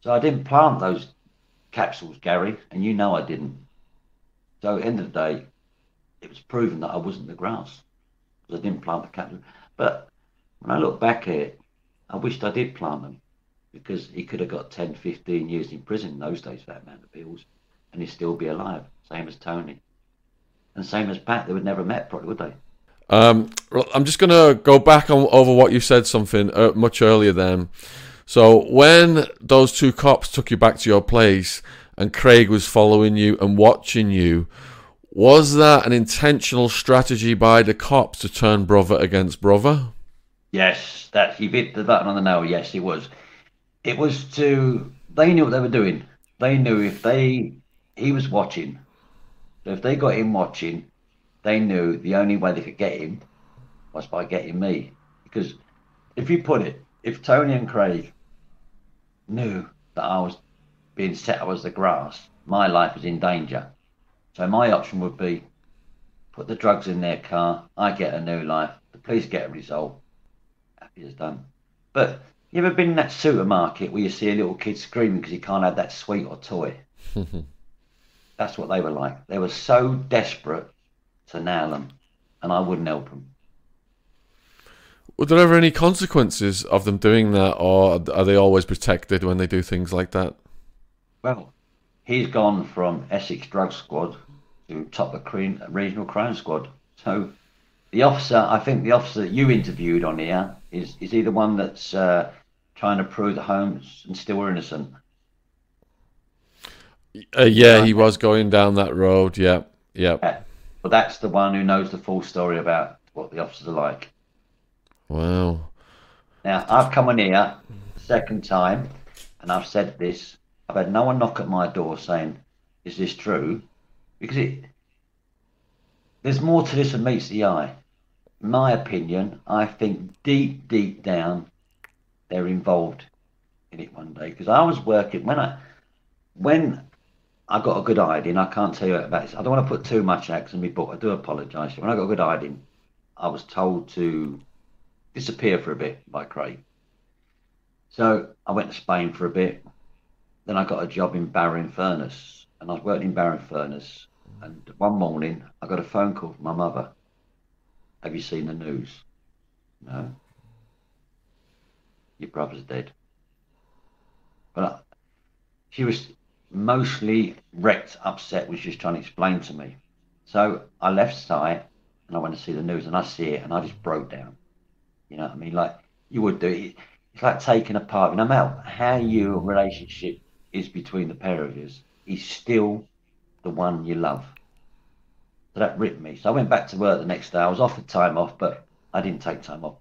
So I didn't plant those capsules, Gary, and you know I didn't. So at the end of the day, it was proven that I wasn't the grass because I didn't plant the capsules. But when I look back at it, I wished I did plant them because he could have got 10, 15 years in prison in those days for that amount of pills and he'd still be alive, same as Tony. And same as Pat, they would never have met probably, would they? Um, I'm just going to go back on over what you said something uh, much earlier then. So when those two cops took you back to your place and Craig was following you and watching you, was that an intentional strategy by the cops to turn brother against brother? Yes, that he bit the button on the nail. Yes, it was. It was to they knew what they were doing. They knew if they he was watching. So if they got him watching, they knew the only way they could get him was by getting me. Because if you put it, if Tony and Craig knew that I was being set up as the grass, my life was in danger. So my option would be put the drugs in their car, I get a new life, the police get a result, happy as done. But you ever been in that supermarket where you see a little kid screaming because he can't have that sweet or toy? That's what they were like. They were so desperate to nail them, and I wouldn't help them. Were there ever any consequences of them doing that, or are they always protected when they do things like that? Well, he's gone from Essex Drug Squad to top of Regional Crime Squad. So the officer, I think the officer that you interviewed on here is is he the one that's uh, trying to prove that Whomes and Steele were innocent? Uh, yeah, he was going down that road. Yeah, yeah. Yeah. But that's the one who knows the full story about what the officers are like. Wow. Now, I've come on here second time, and I've said this. I've had no one knock at my door saying, "Is this true?" Because it there's more to this than meets the eye. In my opinion, I think deep, deep down, they're involved in it one day. Because I was working when I when I got a good idea, and I can't tell you about this. I don't want to put too much eggs in my book. I do apologise. When I got a good idea, I was told to disappear for a bit by Craig. So I went to Spain for a bit. Then I got a job in Barrow-in-Furness, and I was working in Barrow-in-Furness. And one morning, I got a phone call from my mother. Have you seen the news? No. Your brother's dead. But I, she was mostly wrecked, upset, was just trying to explain to me. So I left site and I went to see the news and I see it and I just broke down. You know what I mean? Like you would do. It. It's like taking apart. No matter how your relationship is between the pair of you, he's still the one you love. So that ripped me. So I went back to work the next day. I was offered time off, but I didn't take time off.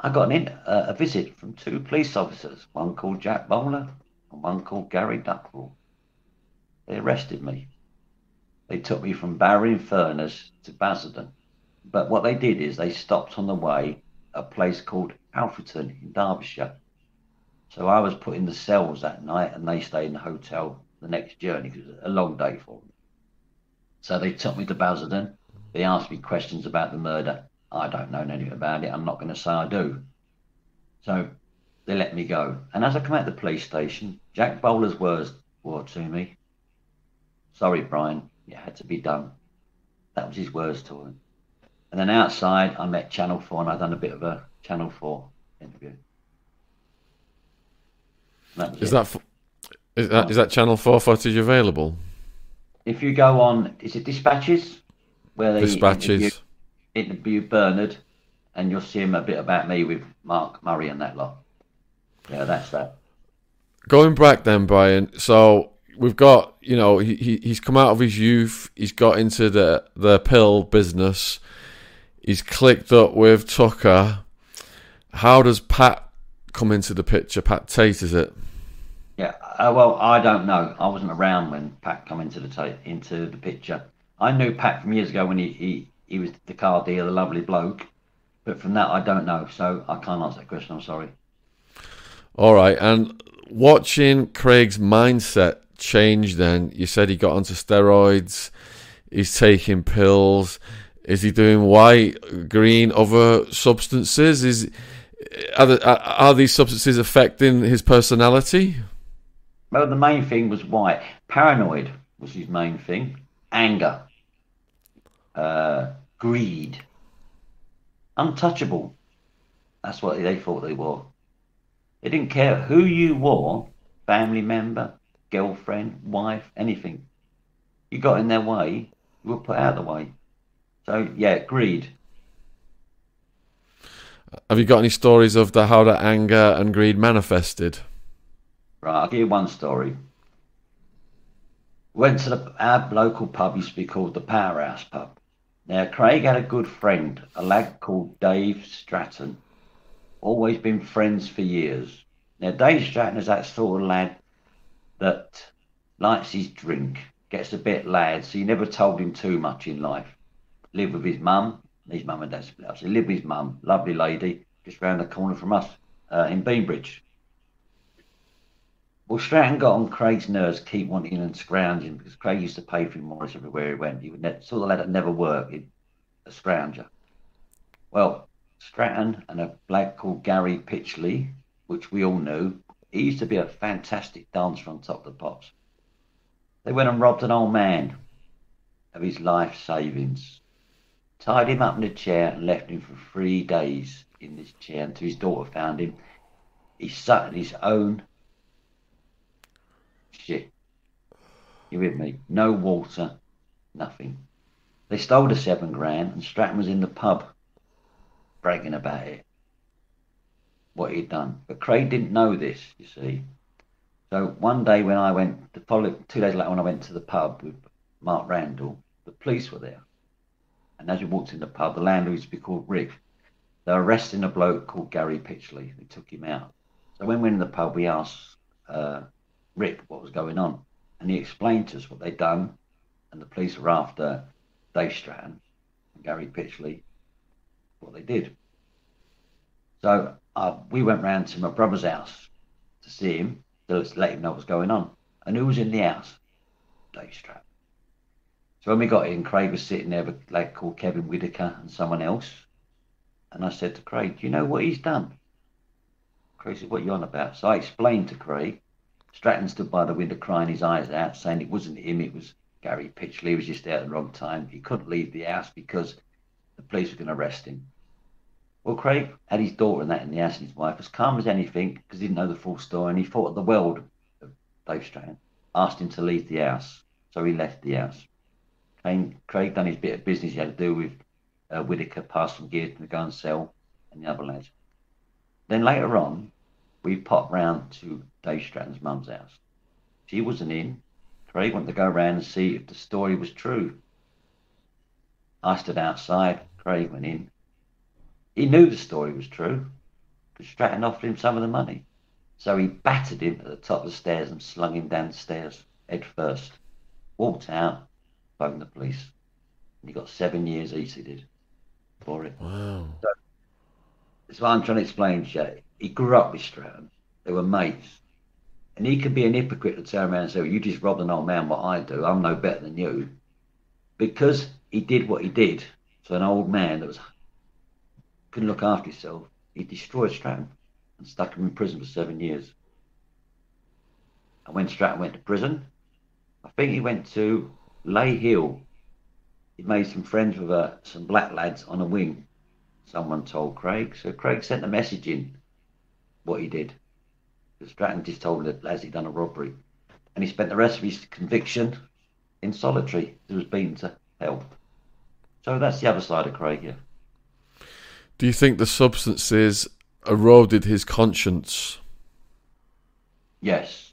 I got in, uh, a visit from two police officers, one called Jack Bowler and one called Gary Duckville. They arrested me. They took me from Barrow-in-Furness to Basildon. But what they did is they stopped on the way a place called Alfreton in Derbyshire. So I was put in the cells that night and they stayed in the hotel the next journey because it was a long day for them. So they took me to Basildon. They asked me questions about the murder. I don't know anything about it. I'm not going to say I do. So they let me go. And as I come out of the police station, Jack Bowler's words were to me, Sorry, Brian, it had to be done. That was his words to him. And then outside, I met Channel 4 and I'd done a bit of a Channel 4 interview. That is, that, is that is that Channel 4 footage available? If you go on, is it Dispatches? Where they Dispatches. Interview, interview Bernard and you'll see him a bit about me with Mark Murray and that lot. Yeah, that's that. Going back then, Brian. So we've got you know he, he he's come out of his youth. He's got into the the pill business. He's clicked up with Tucker. How does Pat come into the picture? Pat Tate, is it? Yeah. Uh, well, I don't know. I wasn't around when Pat come into the ta- into the picture. I knew Pat from years ago when he, he, he was the car dealer, the lovely bloke. But from that, I don't know. So I can't answer that question. I'm sorry. All right. And watching Craig's mindset change then, you said he got onto steroids, he's taking pills. Is he doing white, green, other substances? Is are, the, are these substances affecting his personality? Well, the main thing was white. Paranoid was his main thing. Anger. Uh, greed. Untouchable. That's what they thought they were. They didn't care who you were, family member, girlfriend, wife, anything. You got in their way, you were put out of the way. So yeah, greed. Have you got any stories of the how that anger and greed manifested? Right, I'll give you one story. Went to the, our local pub, used to be called the Powerhouse Pub. Now, Craig had a good friend, a lad called Dave Stratton. Always been friends for years. Now, Dave Stratton is that sort of lad that likes his drink, gets a bit loud, so you never told him too much in life. Lived with his mum, his mum and dad split up. So he lived with his mum, lovely lady, just round the corner from us uh, in Bainbridge. Well, Stratton got on Craig's nerves, keep wanting and scrounging because Craig used to pay for him Morris everywhere he went. He would ne- sort of lad never worked, he'd a scrounger. Well, Stratton and a lad called Gary Pitchley, which we all knew, he used to be a fantastic dancer on top of the pops. They went and robbed an old man of his life savings, tied him up in a chair and left him for three days in this chair until his daughter found him. He sat in his own shit. You with me? No water, nothing. They stole the seven grand and Stratton was in the pub bragging about it, what he'd done. But Craig didn't know this, you see. So one day when I went, the following, two days later when I went to the pub with Mark Randall, the police were there. And as we walked in the pub, the landlord used to be called Rick. They were arresting a bloke called Gary Pitchley. They took him out. So when we went in the pub, we asked uh, Rick what was going on. And he explained to us what they'd done. And the police were after Dave Stratton and Gary Pitchley, what they did. So uh, we went round to my brother's house to see him, to let him know what's going on. And who was in the house? Dave Stratton. So when we got in, Craig was sitting there with lad called Kevin Whitaker and someone else. And I said to Craig, Do you know what he's done? Craig said, What are you on about? So I explained to Craig. Stratton stood by the window crying his eyes out, saying it wasn't him, it was Gary Pitchley. He was just there at the wrong time. He couldn't leave the house because the police were going to arrest him. Well, Craig had his daughter and that in the house and his wife, as calm as anything, because he didn't know the full story, and he thought the world of Dave Stratton. Asked him to leave the house, so he left the house. Craig, Craig done his bit of business he had to do with uh, Whitaker, passed some gear to go and sell, and the other lads. Then later on, we popped round to Dave Stratton's mum's house. She wasn't in. Craig wanted to go round and see if the story was true. I stood outside. Craig went in. He knew the story was true because Stratton offered him some of the money. So he battered him at the top of the stairs and slung him down the stairs, head first. Walked out, phoned the police. And he got seven years each, he did, for it. Wow. So, that's what I'm trying to explain to you. He grew up with Stratton. They were mates. And he could be an hypocrite to turn around and say, well, you just robbed an old man what I do. I'm no better than you. Because he did what he did to an old man that was couldn't look after himself, he destroyed Stratton and stuck him in prison for seven years. And when Stratton went to prison, I think he went to Leyhill. He made some friends with uh, some black lads on a wing, someone told Craig. So Craig sent a message in what he did. Because Stratton just told the lads he'd done a robbery. And he spent the rest of his conviction in solitary. He was beaten to hell. So that's the other side of Craig, yeah. Do you think the substances eroded his conscience? Yes.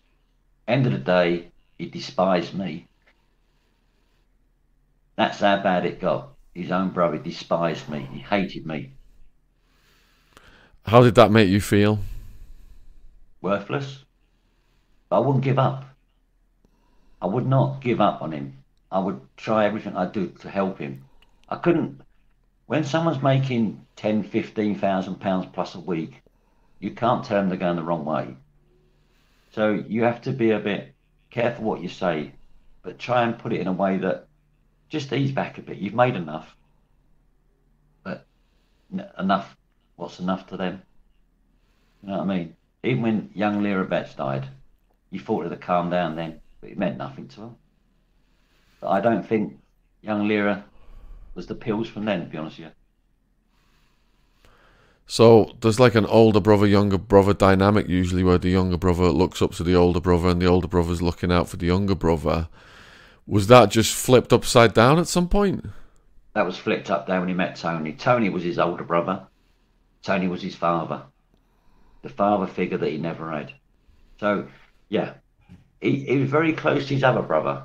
End of the day, he despised me. That's how bad it got. His own brother despised me. He hated me. How did that make you feel? Worthless. But I wouldn't give up. I would not give up on him. I would try everything I do to help him. I couldn't. When someone's making ten, fifteen thousand pounds plus a week, you can't tell them they're going the wrong way. So you have to be a bit careful what you say, but try and put it in a way that just ease back a bit. You've made enough, but enough. What's enough to them? You know what I mean? Even when young Leah Betts died, you thought it'd calmed down then, but it meant nothing to them. But I don't think young Lyra was the pills from then, to be honest with you. So there's like an older brother, younger brother dynamic usually, where the younger brother looks up to the older brother, and the older brother's looking out for the younger brother. Was that just flipped upside down at some point? That was flipped up down when he met Tony. Tony was his older brother. Tony was his father, the father figure that he never had. So, yeah, he, he was very close to his other brother.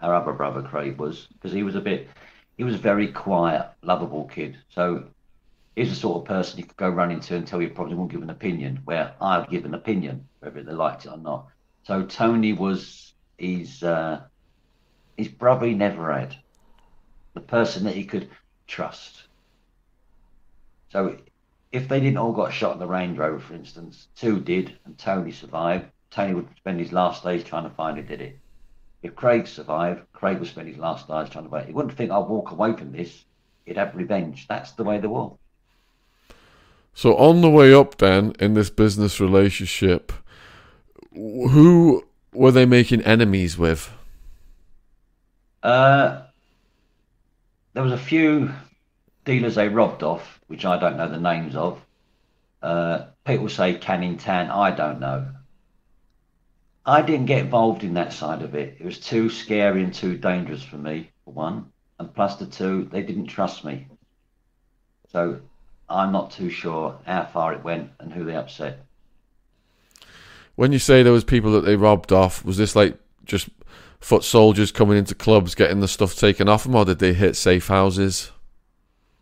Our other brother, Craig, was because he was a bit, he was a very quiet, lovable kid. So he's the sort of person you could go run into and tell you probably won't give an opinion, where I would give an opinion, whether they liked it or not. So Tony was his uh, his brother he never had, the person that he could trust. So if they didn't all got shot in the Range Rover, for instance, two did and Tony survived. Tony would spend his last days trying to find who did it. If Craig survived, Craig would spend his last days trying to find it. He wouldn't think I'll walk away from this. He'd have revenge. That's the way the war. So on the way up, then in this business relationship, who were they making enemies with? Uh, there was a few dealers they robbed off, which I don't know the names of. Uh, people say Canning Town. I don't know. I didn't get involved in that side of it. It was too scary and too dangerous for me, for one. And plus the two, they didn't trust me. So I'm not too sure how far it went and who they upset. When you say there was people that they robbed off, was this like just foot soldiers coming into clubs getting the stuff taken off them, or did they hit safe houses?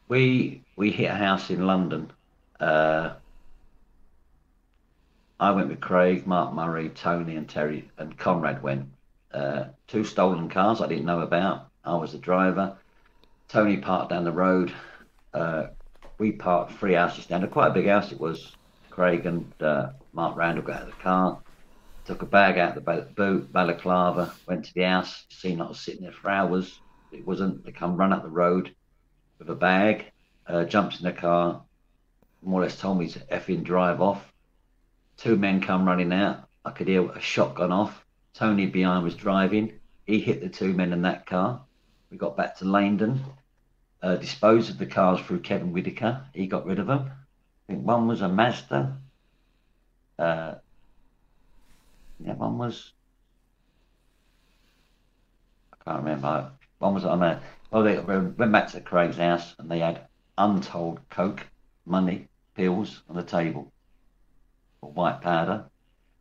We we hit a house in London. Uh, I went with Craig, Mark Murray, Tony, and Terry, and Conrad went. Uh, two stolen cars I didn't know about. I was the driver. Tony parked down the road. Uh, we parked three houses down. Quite a big house it was. Craig and uh, Mark Randall got out of the car, took a bag out of the boot, balaclava, went to the house, seen I was sitting there for hours. It wasn't. They come run up the road with a bag, uh, jumps in the car, more or less told me to effing drive off. Two men come running out. I could hear a shot gone off. Tony behind was driving. He hit the two men in that car. We got back to Laindon, uh, disposed of the cars through Kevin Whitaker. He got rid of them. I think one was a Mazda. Uh, yeah, one was. I can't remember. One was on a. Well, they went back to Craig's house and they had untold coke, money, pills on the table, or white powder.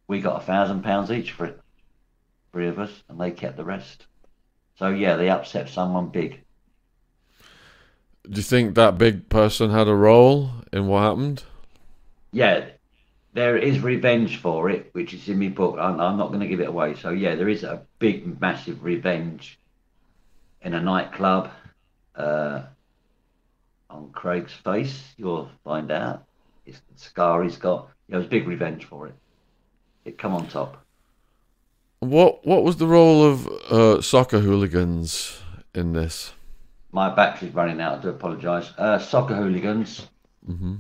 We got a thousand pounds each for it, three of us, and they kept the rest. So yeah, they upset someone big. Do you think that big person had a role in what happened? Yeah, there is revenge for it, which is in my book. I'm, I'm not going to give it away. So yeah, there is a big, massive revenge in a nightclub uh, on Craig's face. You'll find out. It's the scar he's got. There was big revenge for it. It come on top. What What was the role of uh, soccer hooligans in this? My battery's running out. I do apologise. Uh, soccer hooligans. Mm-hmm.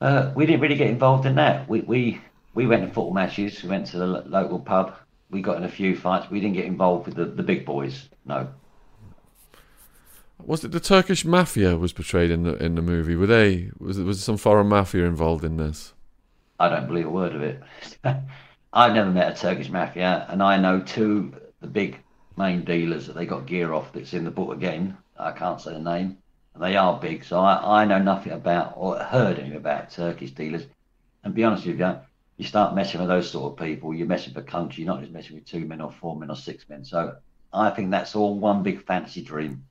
Uh, we didn't really get involved in that. We we we went to football matches. We went to the local pub. We got in a few fights. We didn't get involved with the, the big boys. No. Was it the Turkish mafia was portrayed in the in the movie? Were they was was some foreign mafia involved in this? I don't believe a word of it. I've never met a Turkish mafia, and I know two the big main dealers that they got gear off. That's in the book again. I can't say the name, they are big. So I, I know nothing about or heard anything about Turkish dealers. And be honest with you, you start messing with those sort of people, you're messing with a country. You're not just messing with two men or four men or six men. So I think that's all one big fantasy dream.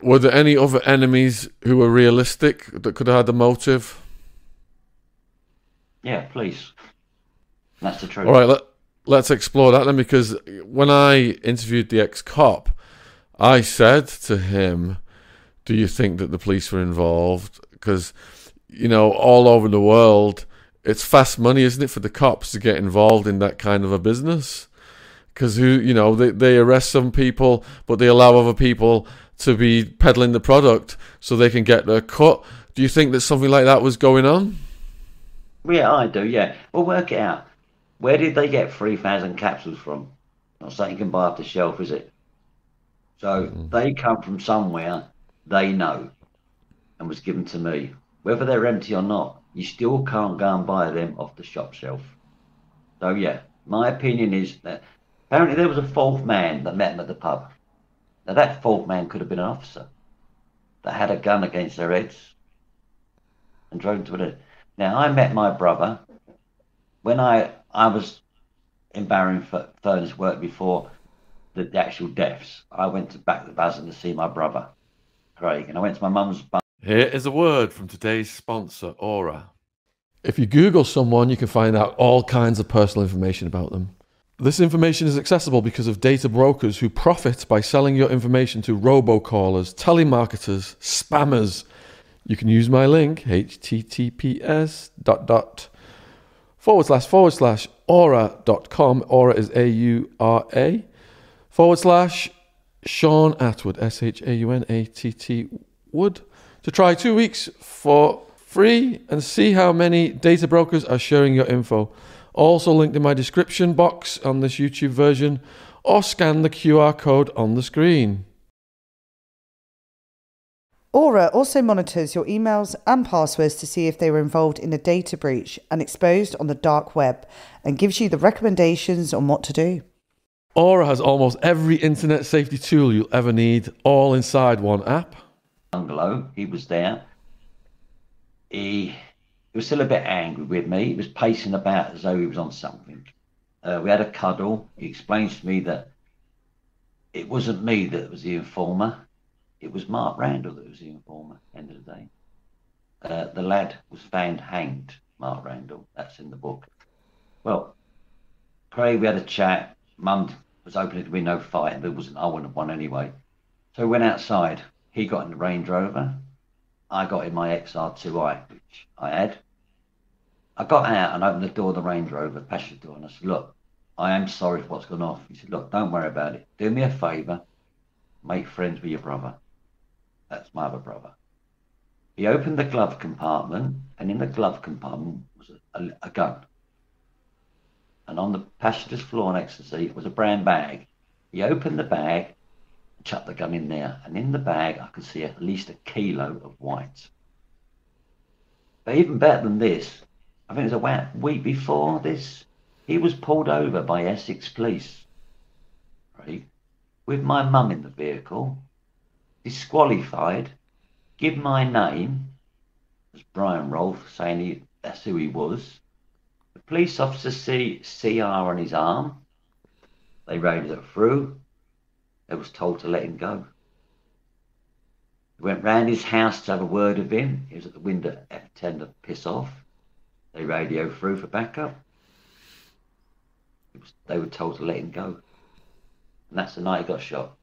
Were there any other enemies who were realistic that could have had a motive? Yeah, please. That's the truth. All right, let, let's explore that then, because when I interviewed the ex cop, I said to him, "Do you think that the police were involved?" Because you know, all over the world, it's fast money, isn't it, for the cops to get involved in that kind of a business? Because who, you know, they they arrest some people, but they allow other people to be peddling the product so they can get their cut. Do you think that something like that was going on? Yeah, I do. Yeah. Well, work it out. Where did they get three thousand capsules from? Not something you can buy off the shelf, is it? So mm-hmm. they come from somewhere they know, and was given to me. Whether they're empty or not, you still can't go and buy them off the shop shelf. So yeah, my opinion is that apparently there was a fourth man that met them at the pub. Now that fourth man could have been an officer that had a gun against their heads and drove to it. Now I met my brother when I I was in Baron Furnace work before the, the, actual deaths. I went to back to Basildon to see my brother, Craig, and I went to my mum's. Here is a word from today's sponsor, Aura. If you Google someone, you can find out all kinds of personal information about them. This information is accessible because of data brokers who profit by selling your information to robocallers, telemarketers, spammers. You can use my link, https dot dot forward slash forward slash aura.com. Aura is A U R A. Forward slash Shaun Attwood, S H A U N A T T Wood, to try two weeks for free and see how many data brokers are sharing your info. Also linked in my description box on this YouTube version, or scan the QR code on the screen. Aura also monitors your emails and passwords to see if they were involved in a data breach and exposed on the dark web and gives you the recommendations on what to do. Aura has almost every internet safety tool you'll ever need, all inside one app. Bungalow, he was there. He, he was still a bit angry with me. He was pacing about as though he was on something. Uh, we had a cuddle. He explains to me that it wasn't me that was the informer it was Mark Randall that was the informer, end of the day. Uh, the lad was found hanged, Mark Randall. That's in the book. Well, Craig, we had a chat. Mum was hoping there'd be no fight. There wasn't. I wouldn't have won anyway. So we went outside. He got in the Range Rover. I got in my XR2i, which I had. I got out and opened the door of the Range Rover, passenger door, and I said, Look, I am sorry for what's gone off. He said, Look, don't worry about it. Do me a favour, make friends with your brother. That's my other brother. He opened the glove compartment, and in the glove compartment was a, a, a gun. And on the passenger's floor next to the seat was a brown bag. He opened the bag, chucked the gun in there, and in the bag I could see at least a kilo of white. But even better than this, I think it was a week before this, he was pulled over by Essex police, right, with my mum in the vehicle, disqualified, give my name as Brian Rolfe, saying he, that's who he was. The police officer see CR on his arm. They raided it through. They was told to let him go. They went round his house to have a word with him. He was at the window F10 to piss off. They radioed through for backup. Was, they were told to let him go. And that's the night he got shot.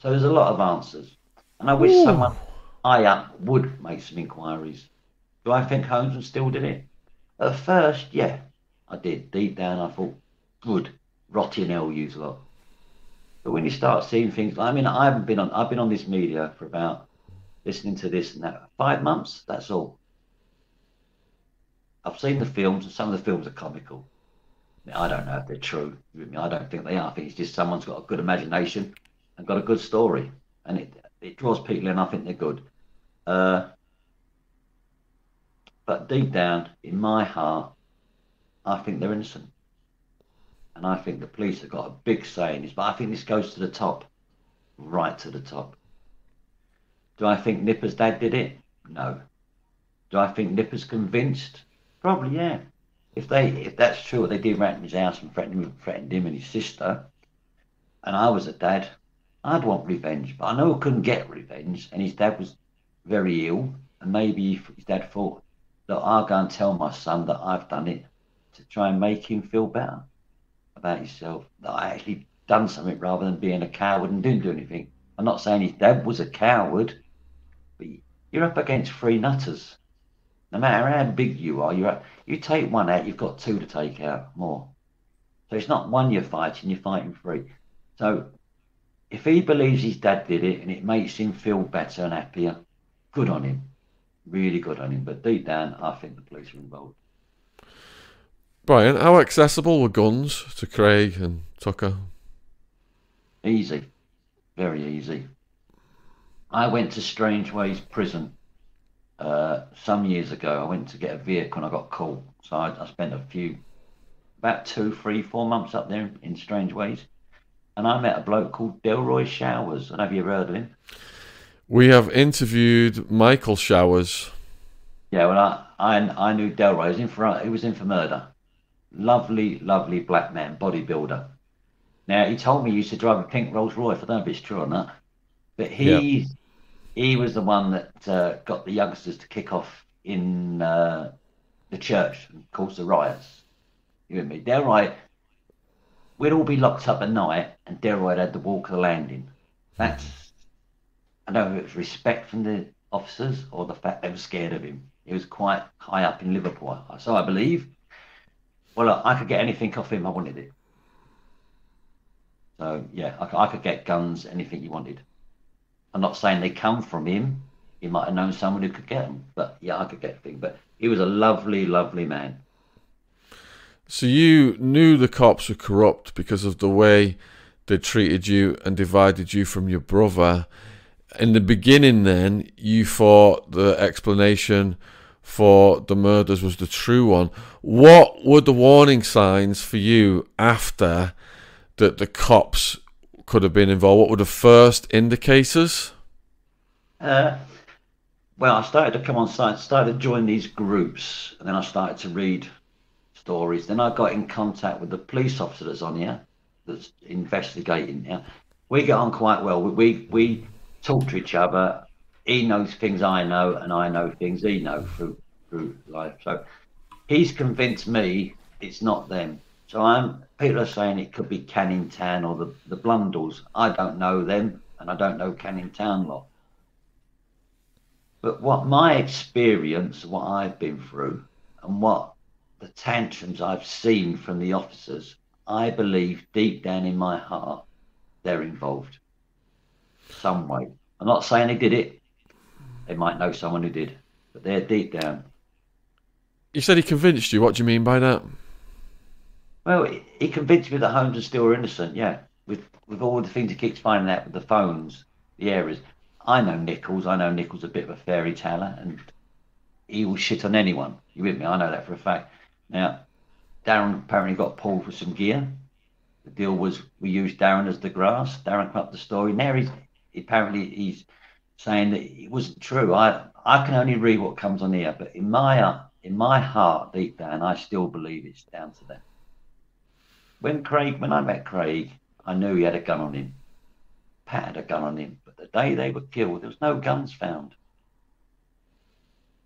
So there's a lot of answers. And I wish Ooh. someone high up would make some inquiries. Do I think Whomes Steele did it? At first, yeah, I did. Deep down, I thought, good, rotting hell, use lot. But when you start seeing things, I mean, I haven't been on, I've been on this media for about listening to this and that, five months, that's all. I've seen the films, and some of the films are comical. I don't know if they're true. I don't think they are. I think it's just someone's got a good imagination and got a good story, and it it draws people in. I think they're good. Uh, but deep down in my heart, I think they're innocent. And I think the police have got a big say in this. But I think this goes to the top, right to the top. Do I think Nipper's dad did it? No. Do I think Nipper's convinced? Probably, yeah. If they, if that's true, what they did ran in his house and threatened him, threatened him and his sister, and I was a dad, I'd want revenge, but I know I couldn't get revenge, and his dad was very ill, and maybe his dad thought that I'll go and tell my son that I've done it to try and make him feel better about himself, that I actually done something rather than being a coward and didn't do anything. I'm not saying his dad was a coward, but you're up against three nutters. No matter how big you are, you're up, you take one out, you've got two to take out more. So it's not one you're fighting, you're fighting three. So if he believes his dad did it and it makes him feel better and happier, good on him. Really good on him. But deep down, I think the police are involved. Brian, how accessible were guns to Craig and Tucker? Easy, very easy. I went to Strangeways prison uh, some years ago. I went to get a vehicle and I got caught. So I, I spent a few, about two, three, four months up there in Strangeways. And I met a bloke called Delroy Showers. And have you ever heard of him? We have interviewed Michael Showers. Yeah, well, I, I, I knew Delroy. He was in for, he was in for murder. Lovely, lovely black man, bodybuilder. Now, he told me he used to drive a pink Rolls Royce. I don't know if it's true or not. But he yep. he was the one that uh, got the youngsters to kick off in uh, the church and caused the riots. You with me? Delroy, we'd all be locked up at night, and Delroy had the walk of the landing. That's don't know if it was respect from the officers or the fact they were scared of him. He was quite high up in Liverpool, so I believe. Well, I could get anything off him. I wanted it. So yeah, I, I could get guns, anything you wanted. I'm not saying they come from him. He might have known someone who could get them, but yeah, I could get things. But he was a lovely, lovely man. So you knew the cops were corrupt because of the way they treated you and divided you from your brother. In the beginning, then you thought the explanation for the murders was the true one. What were the warning signs for you after that the cops could have been involved? What were the first indicators? Uh, well, I started to come on site, started to join these groups, and then I started to read stories. Then I got in contact with the police officer that's on here, that's investigating here. We get on quite well. We, we, we talk to each other. He knows things I know, and I know things he knows through through life. So he's convinced me it's not them. So I'm people are saying it could be Canning Town or the, the Blundells. I don't know them and I don't know Canning Town lot. But what my experience, what I've been through, and what the tantrums I've seen from the officers, I believe deep down in my heart they're involved some way. I'm not saying they did it. They might know someone who did, but they're deep down. You said he convinced you. What do you mean by that? Well, he convinced me that Whomes is still innocent. Yeah, with with all the things he keeps finding out with the phones, the errors. I know Nicholls. I know Nicholls a bit of a fairy tale, and he will shit on anyone. You with me? I know that for a fact. Now, Darren apparently got pulled for some gear. The deal was we used Darren as the grass. Darren up the story. Now he's apparently he's saying that it wasn't true. I I can only read what comes on here, but in my in my heart, deep down, I still believe it's down to them. When Craig, when I met Craig, I knew he had a gun on him. Pat had a gun on him, but the day they were killed, there was no guns found.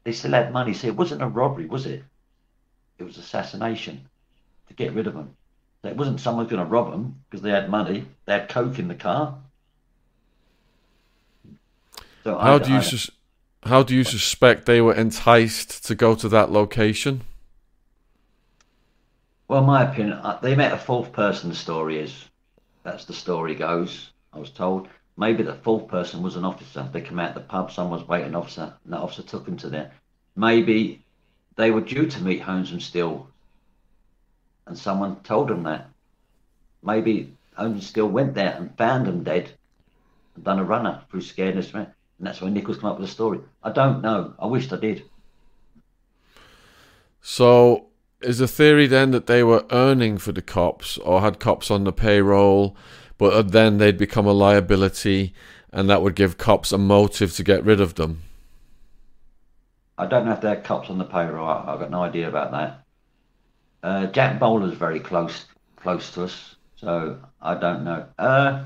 They still had money. See, it wasn't a robbery, was it? It was assassination to get rid of them. So it wasn't someone going to rob them because they had money. They had coke in the car. So how I, do you I, sus- how do you suspect they were enticed to go to that location? Well, my opinion, uh, they met a fourth person. The story is that's the story goes. I was told maybe the fourth person was an officer. They came out the pub, someone was waiting officer, and that officer took them to there. Maybe they were due to meet Whomes and Steele, and someone told them that. Maybe Whomes and Steele went there and found them dead, and done a runner through scaredness, and that's why Nicholls come up with the story. I don't know. I wished I did. So is the theory then that they were earning for the cops or had cops on the payroll, but then they'd become a liability and that would give cops a motive to get rid of them? I don't know if they had cops on the payroll. I've got no idea about that. Uh, Jack Bowler's very close close to us, so I don't know. Uh,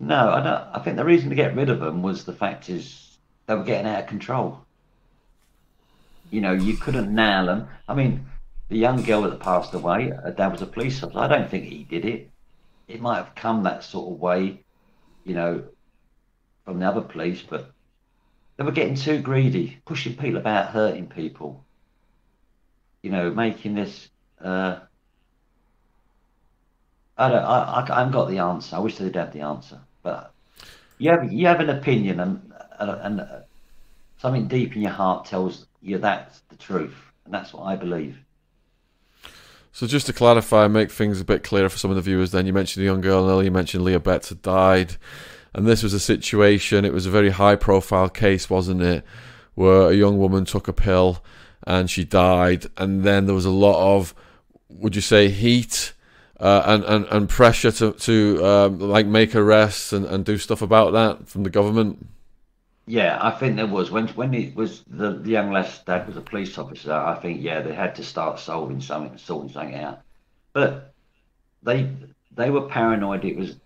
no, I don't. I think the reason to get rid of them was the fact is they were getting out of control. You know, you couldn't nail them. I mean, the young girl that passed away, her dad was a police officer. I don't think he did it. It might have come that sort of way, you know, from the other police, but they were getting too greedy, pushing people about, hurting people. You know, making this. Uh, I don't. I, I, haven't got the answer. I wish they'd have the answer, but you have you have an opinion, and and, and uh, something deep in your heart tells you that's the truth, and that's what I believe. So just to clarify, make things a bit clearer for some of the viewers, then you mentioned the young girl, and earlier you mentioned Leah Betts had died, and this was a situation. It was a very high-profile case, wasn't it, where a young woman took a pill and she died, and then there was a lot of, would you say, heat uh, and, and and pressure to to um, like make arrests and, and do stuff about that from the government. Yeah, I think there was when when it was the, the young lad's dad was a police officer. I think yeah, they had to start solving something, sorting something out. But they they were paranoid it was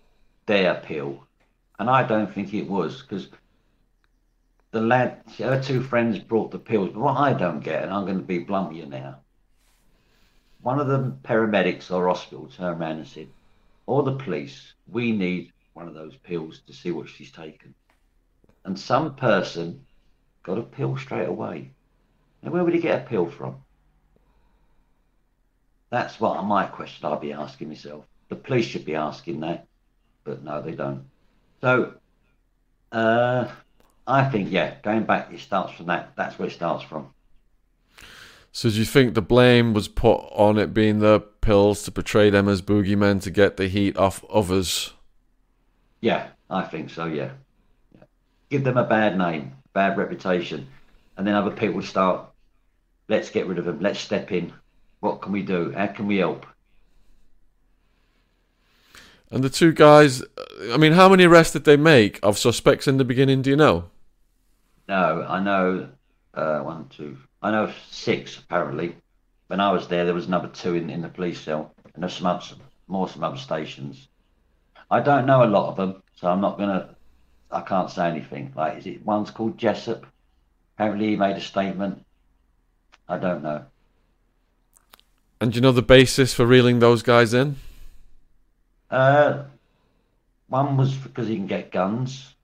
their pill, and I don't think it was because the lad, her two friends brought the pills. But what I don't get, and I'm going to be blunt with you now, one of the paramedics or hospital turned around and said, "Or the police, we need one of those pills to see what she's taken." And some person got a pill straight away. Now, where would he get a pill from? That's what my question I'd be asking myself. The police should be asking that, but no, they don't. So, uh, I think yeah, going back, it starts from that. That's where it starts from. So do you think the blame was put on it being the pills to portray them as boogeymen to get the heat off others? Yeah, I think so. Yeah, yeah. give them a bad name, bad reputation, and then other people start. Let's get rid of them. Let's step in. What can we do? How can we help? And the two guys, I mean, how many arrests did they make of suspects in the beginning? Do you know? No, I know uh, one, two, I know six apparently. When I was there, there was another two in, in the police cell, and there's some other, more some other stations. I don't know a lot of them, so I'm not gonna. I can't say anything. Like, is it one's called Jessup? Apparently, he made a statement. I don't know. And do you know the basis for reeling those guys in? Uh, one was because he can get guns.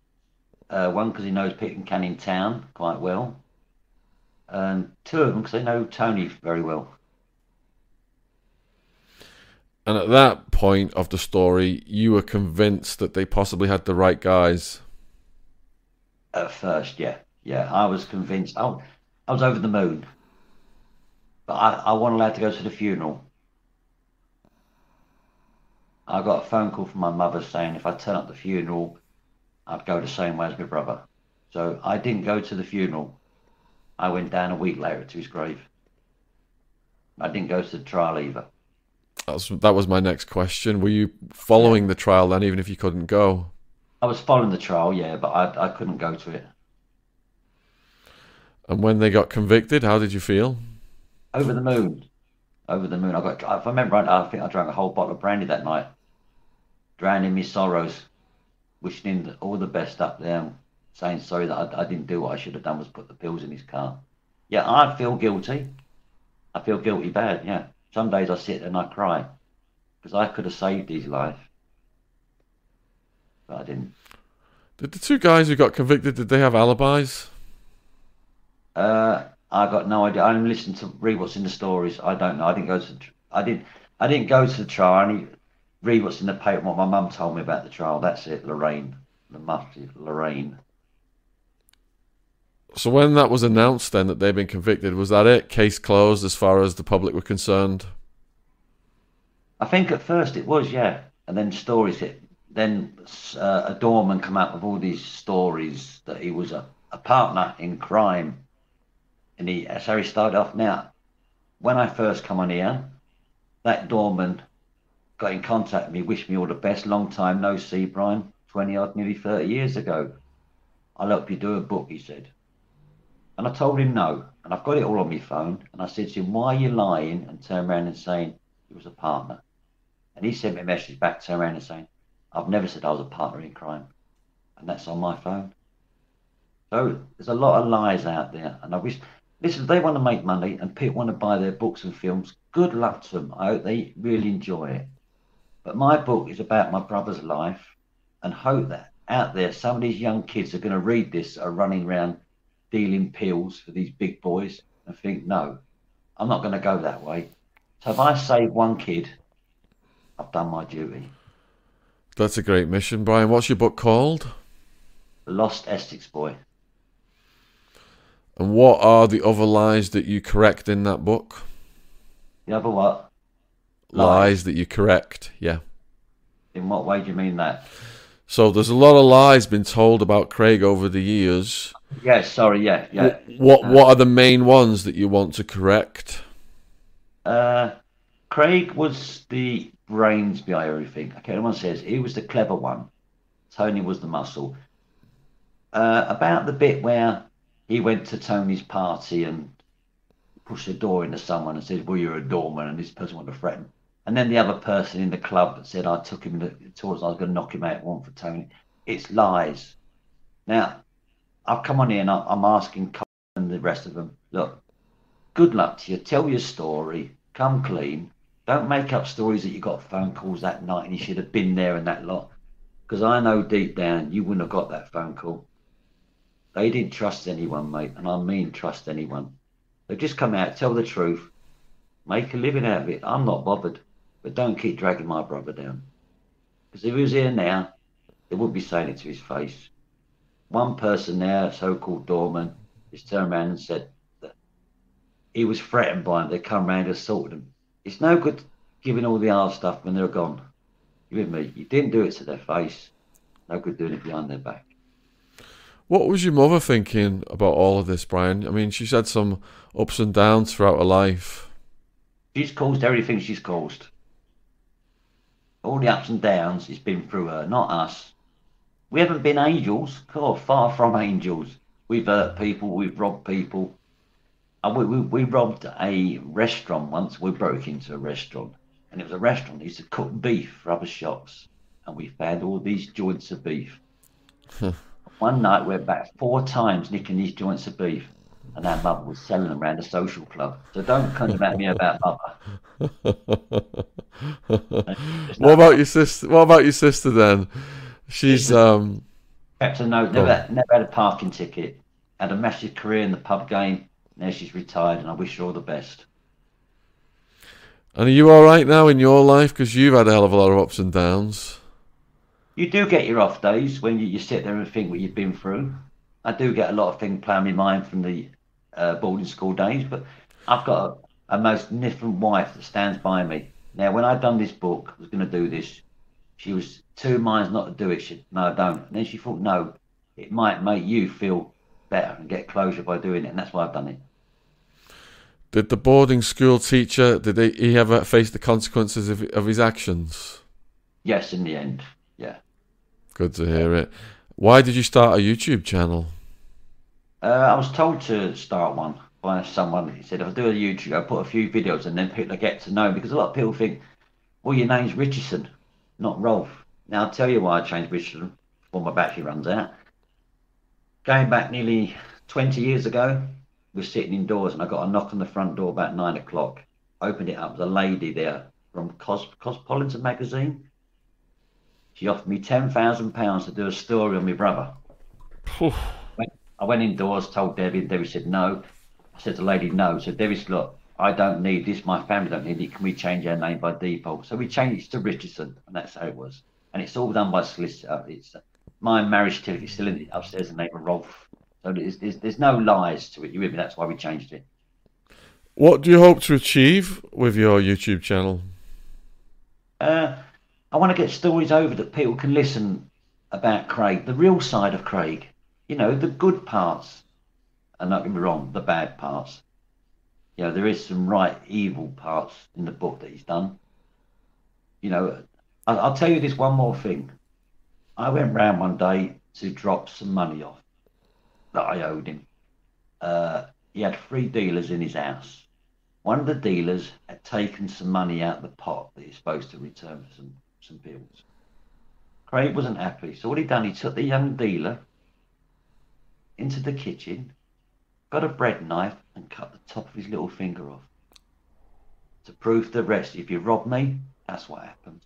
Uh, one because he knows Pitkin Canning Town quite well and two of them because they know Tony very well. And at that point of the story, you were convinced that they possibly had the right guys. At first, yeah, yeah, I was convinced. I, I was over the moon, but I, I wasn't allowed to go to the funeral. I got a phone call from my mother saying if I turn up the funeral, I'd go the same way as my brother. So I didn't go to the funeral. I went down a week later to his grave. I didn't go to the trial either. That was, that was my next question. Were you following yeah. the trial then, even if you couldn't go? I was following the trial, yeah, but I, I couldn't go to it. And when they got convicted, how did you feel? Over the moon. Over the moon. I got. If I remember, right, I think I drank a whole bottle of brandy that night, drowning my sorrows, wishing him all the best up there, saying sorry that I, I, didn't do what I should have done was put the pills in his car. Yeah, I feel guilty. I feel guilty bad. Yeah, some days I sit and I cry because I could have saved his life, but I didn't. Did the two guys who got convicted did they have alibis? Uh, I got no idea. I only listened to read what's in the stories. I don't know. I didn't go to. I didn't. I didn't go to the trial. I only read what's in the paper. What my mum told me about the trial. That's it. Lorraine, the mufti, Lorraine. So when that was announced, then that they'd been convicted, was that it? Case closed as far as the public were concerned. I think at first it was, yeah, and then stories hit. Then uh, a doorman come out with all these stories that he was a, a partner in crime, and he that's how he started off. Now, when I first come on here, that doorman got in contact with me, wished me all the best. Long time no see, Brian. Twenty odd, nearly thirty years ago. I'll help you do a book, he said. And I told him no. And I've got it all on my phone. And I said to him, why are you lying? And turn around and saying he was a partner. And he sent me a message back, turn around and saying, I've never said I was a partner in crime. And that's on my phone. So there's a lot of lies out there. And I wish, listen, they want to make money and people want to buy their books and films. Good luck to them. I hope they really enjoy it. But my book is about my brother's life and hope that out there, some of these young kids are going to read this, are running around dealing pills for these big boys and think, no, I'm not going to go that way. So if I save one kid, I've done my duty. That's a great mission, Brian. What's your book called? The Lost Essex Boy. And what are the other lies that you correct in that book? The other what? lies that you correct. Yeah. In what way do you mean that? So there's a lot of lies been told about Craig over the years. Yes, sorry, yeah, yeah. What what are the main ones that you want to correct? Uh, Craig was the brains behind everything. Okay, everyone says he was the clever one. Tony was the muscle. Uh, about the bit where he went to Tony's party and pushed a door into someone and said, "Well, you're a doorman," and this person wanted to threaten. And then the other person in the club said, "I took him to, towards I was going to knock him out. One for Tony." It's lies. Now, I've come on here and I'm asking and the rest of them, look, good luck to you. Tell your story. Come clean. Don't make up stories that you got phone calls that night and you should have been there and that lot. Because I know deep down you wouldn't have got that phone call. They didn't trust anyone, mate, and I mean trust anyone. They just come out, tell the truth, make a living out of it. I'm not bothered, but don't keep dragging my brother down. Because if he was here now, they wouldn't be saying it to his face. One person there, so-called doorman, has turned around and said that he was threatened by them. They come round and assaulted him. It's no good giving all the hard stuff when they're gone. You with me? You didn't do it to their face. No good doing it behind their back. What was your mother thinking about all of this, Brian? I mean, she's had some ups and downs throughout her life. She's caused everything she's caused. All the ups and downs, it's been through her, not us. We haven't been angels. God, far from angels. We've hurt people, we've robbed people. And we, we, we robbed a restaurant once. We broke into a restaurant. And it was a restaurant that used to cook beef for other shops. And we found all these joints of beef. One night we went back four times nicking these joints of beef, and our mother was selling them around the social club. So don't come at me about mother. what about your sister? What about your sister then? She's um. Kept a note. Never, never had a parking ticket. Had a massive career in the pub game. Now she's retired, and I wish her all the best. And are you all right now in your life? Because you've had a hell of a lot of ups and downs you do get your off days when you, you sit there and think what you've been through. I do get a lot of things playing in my mind from the uh, boarding school days, but I've got a, a most different wife that stands by me. Now, when I'd done this book, I was going to do this. She was two minds not to do it. She no, I don't. And then she thought, no, it might make you feel better and get closure by doing it, and that's why I've done it. Did the boarding school teacher did he ever face the consequences of, of his actions? Yes, in the end, yeah. Good to hear it. Why did you start a YouTube channel? Uh, I was told to start one by someone. He said, if I do a YouTube, I'll put a few videos and then people get to know because a lot of people think, well, your name's Richardson, not Rolfe. Now, I'll tell you why I changed Richardson before my battery runs out. Going back nearly 20 years ago, we were sitting indoors and I got a knock on the front door about nine o'clock. Opened it up, a lady there from Cos- Cosmopolitan magazine. She offered me ten thousand pounds to do a story on my brother. I went indoors, told Debbie, and Debbie said no. I said to the lady, no. So Debbie said, look, I don't need this. My family don't need it. Can we change our name by default? So we changed it to Richardson, and that's how it was. And it's all done by solicitor. It's my marriage certificate is still in the, upstairs, the name of Rolfe. So there's, there's, there's no lies to it. You with me? That's why we changed it. What do you hope to achieve with your YouTube channel? Uh, I want to get stories over that people can listen about Craig, the real side of Craig. You know, the good parts. And not get me wrong, the bad parts. You know, there is some right evil parts in the book that he's done. You know, I'll tell you this one more thing. I went round one day to drop some money off that I owed him. Uh, he had three dealers in his house. One of the dealers had taken some money out of the pot that he's supposed to return for some some bills. Craig wasn't happy, so what he done, he took the young dealer into the kitchen, got a bread knife and cut the top of his little finger off. To prove the rest, if you rob me, that's what happened.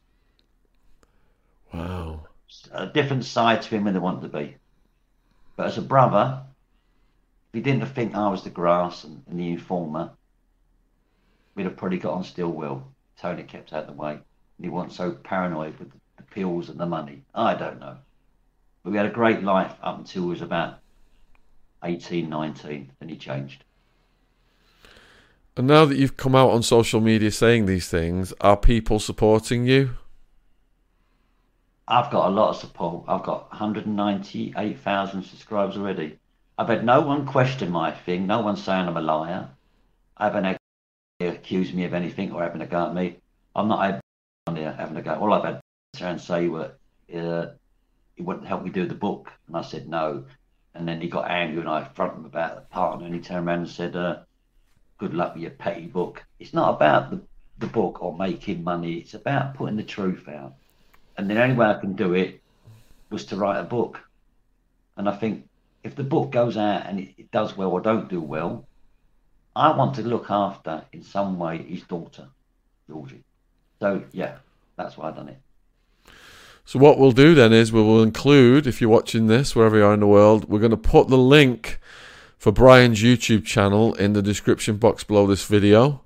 Wow. A different side to him than they wanted to be. But as a brother, if he didn't think I was the grass and, and the informer, we'd have probably got on still well. Tony kept out of the way he wasn't so paranoid with the pills and the money. I don't know. But we had a great life up until he was about 18, 19, then he changed. And now that you've come out on social media saying these things, are people supporting you? I've got a lot of support. I've got 198,000 subscribers already. I've had no one question my thing. No one saying I'm a liar. I haven't accused me of anything or having a go at me. I'm not on having a go. All I've had to and say were, uh, he wouldn't help me do the book. And I said no. And then he got angry and I fronted him about the partner and he turned around and said, uh, good luck with your petty book. It's not about the, the book or making money. It's about putting the truth out. And the only way I can do it was to write a book. And I think if the book goes out and it, it does well or don't do well, I want to look after in some way his daughter, Georgie. So yeah, that's why I've done it. So what we'll do then is we will include, if you're watching this wherever you are in the world, we're going to put the link for Brian's YouTube channel in the description box below this video.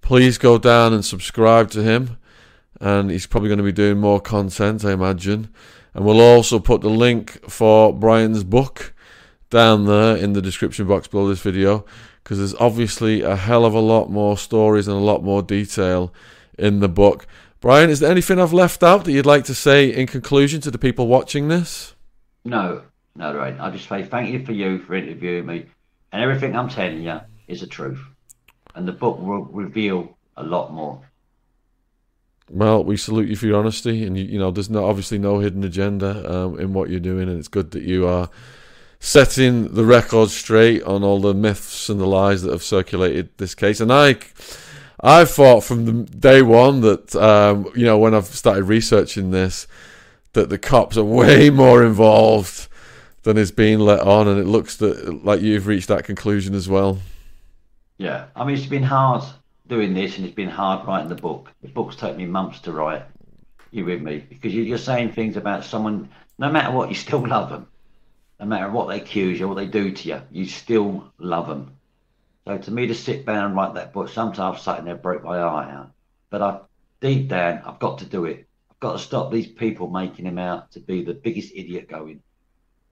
Please go down and subscribe to him, and he's probably going to be doing more content, I imagine. And we'll also put the link for Brian's book down there in the description box below this video because there's obviously a hell of a lot more stories and a lot more detail in the book. Brian, is there anything I've left out that you'd like to say in conclusion to the people watching this? No, no, right. I just say thank you for you for interviewing me, and everything I'm telling you is the truth, and the book will reveal a lot more. Well, we salute you for your honesty, and you, you know, there's no obviously no hidden agenda um, in what you're doing, and it's good that you are setting the record straight on all the myths and the lies that have circulated this case. And I, I thought from the day one that um, you know when I've started researching this that the cops are way more involved than is being let on, and it looks that like you've reached that conclusion as well. Yeah, I mean it's been hard doing this, and it's been hard writing the book. The book's taken me months to write. You with me? Because you're saying things about someone. No matter what, you still love them. No matter what they accuse you, what they do to you, you still love them. So to me to sit down and write that book, sometimes I've sat in there broke my eye out. But I deep down, I've got to do it. I've got to stop these people making him out to be the biggest idiot going.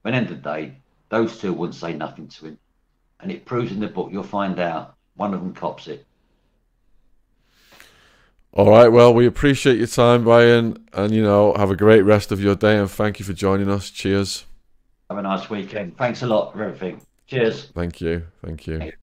The end of the day, those two wouldn't say nothing to him. And it proves in the book, you'll find out one of them cops it. All right. Well, we appreciate your time, Brian, and you know, have a great rest of your day, and thank you for joining us. Cheers. Have a nice weekend. Thanks a lot for everything. Cheers. Thank you. Thank you.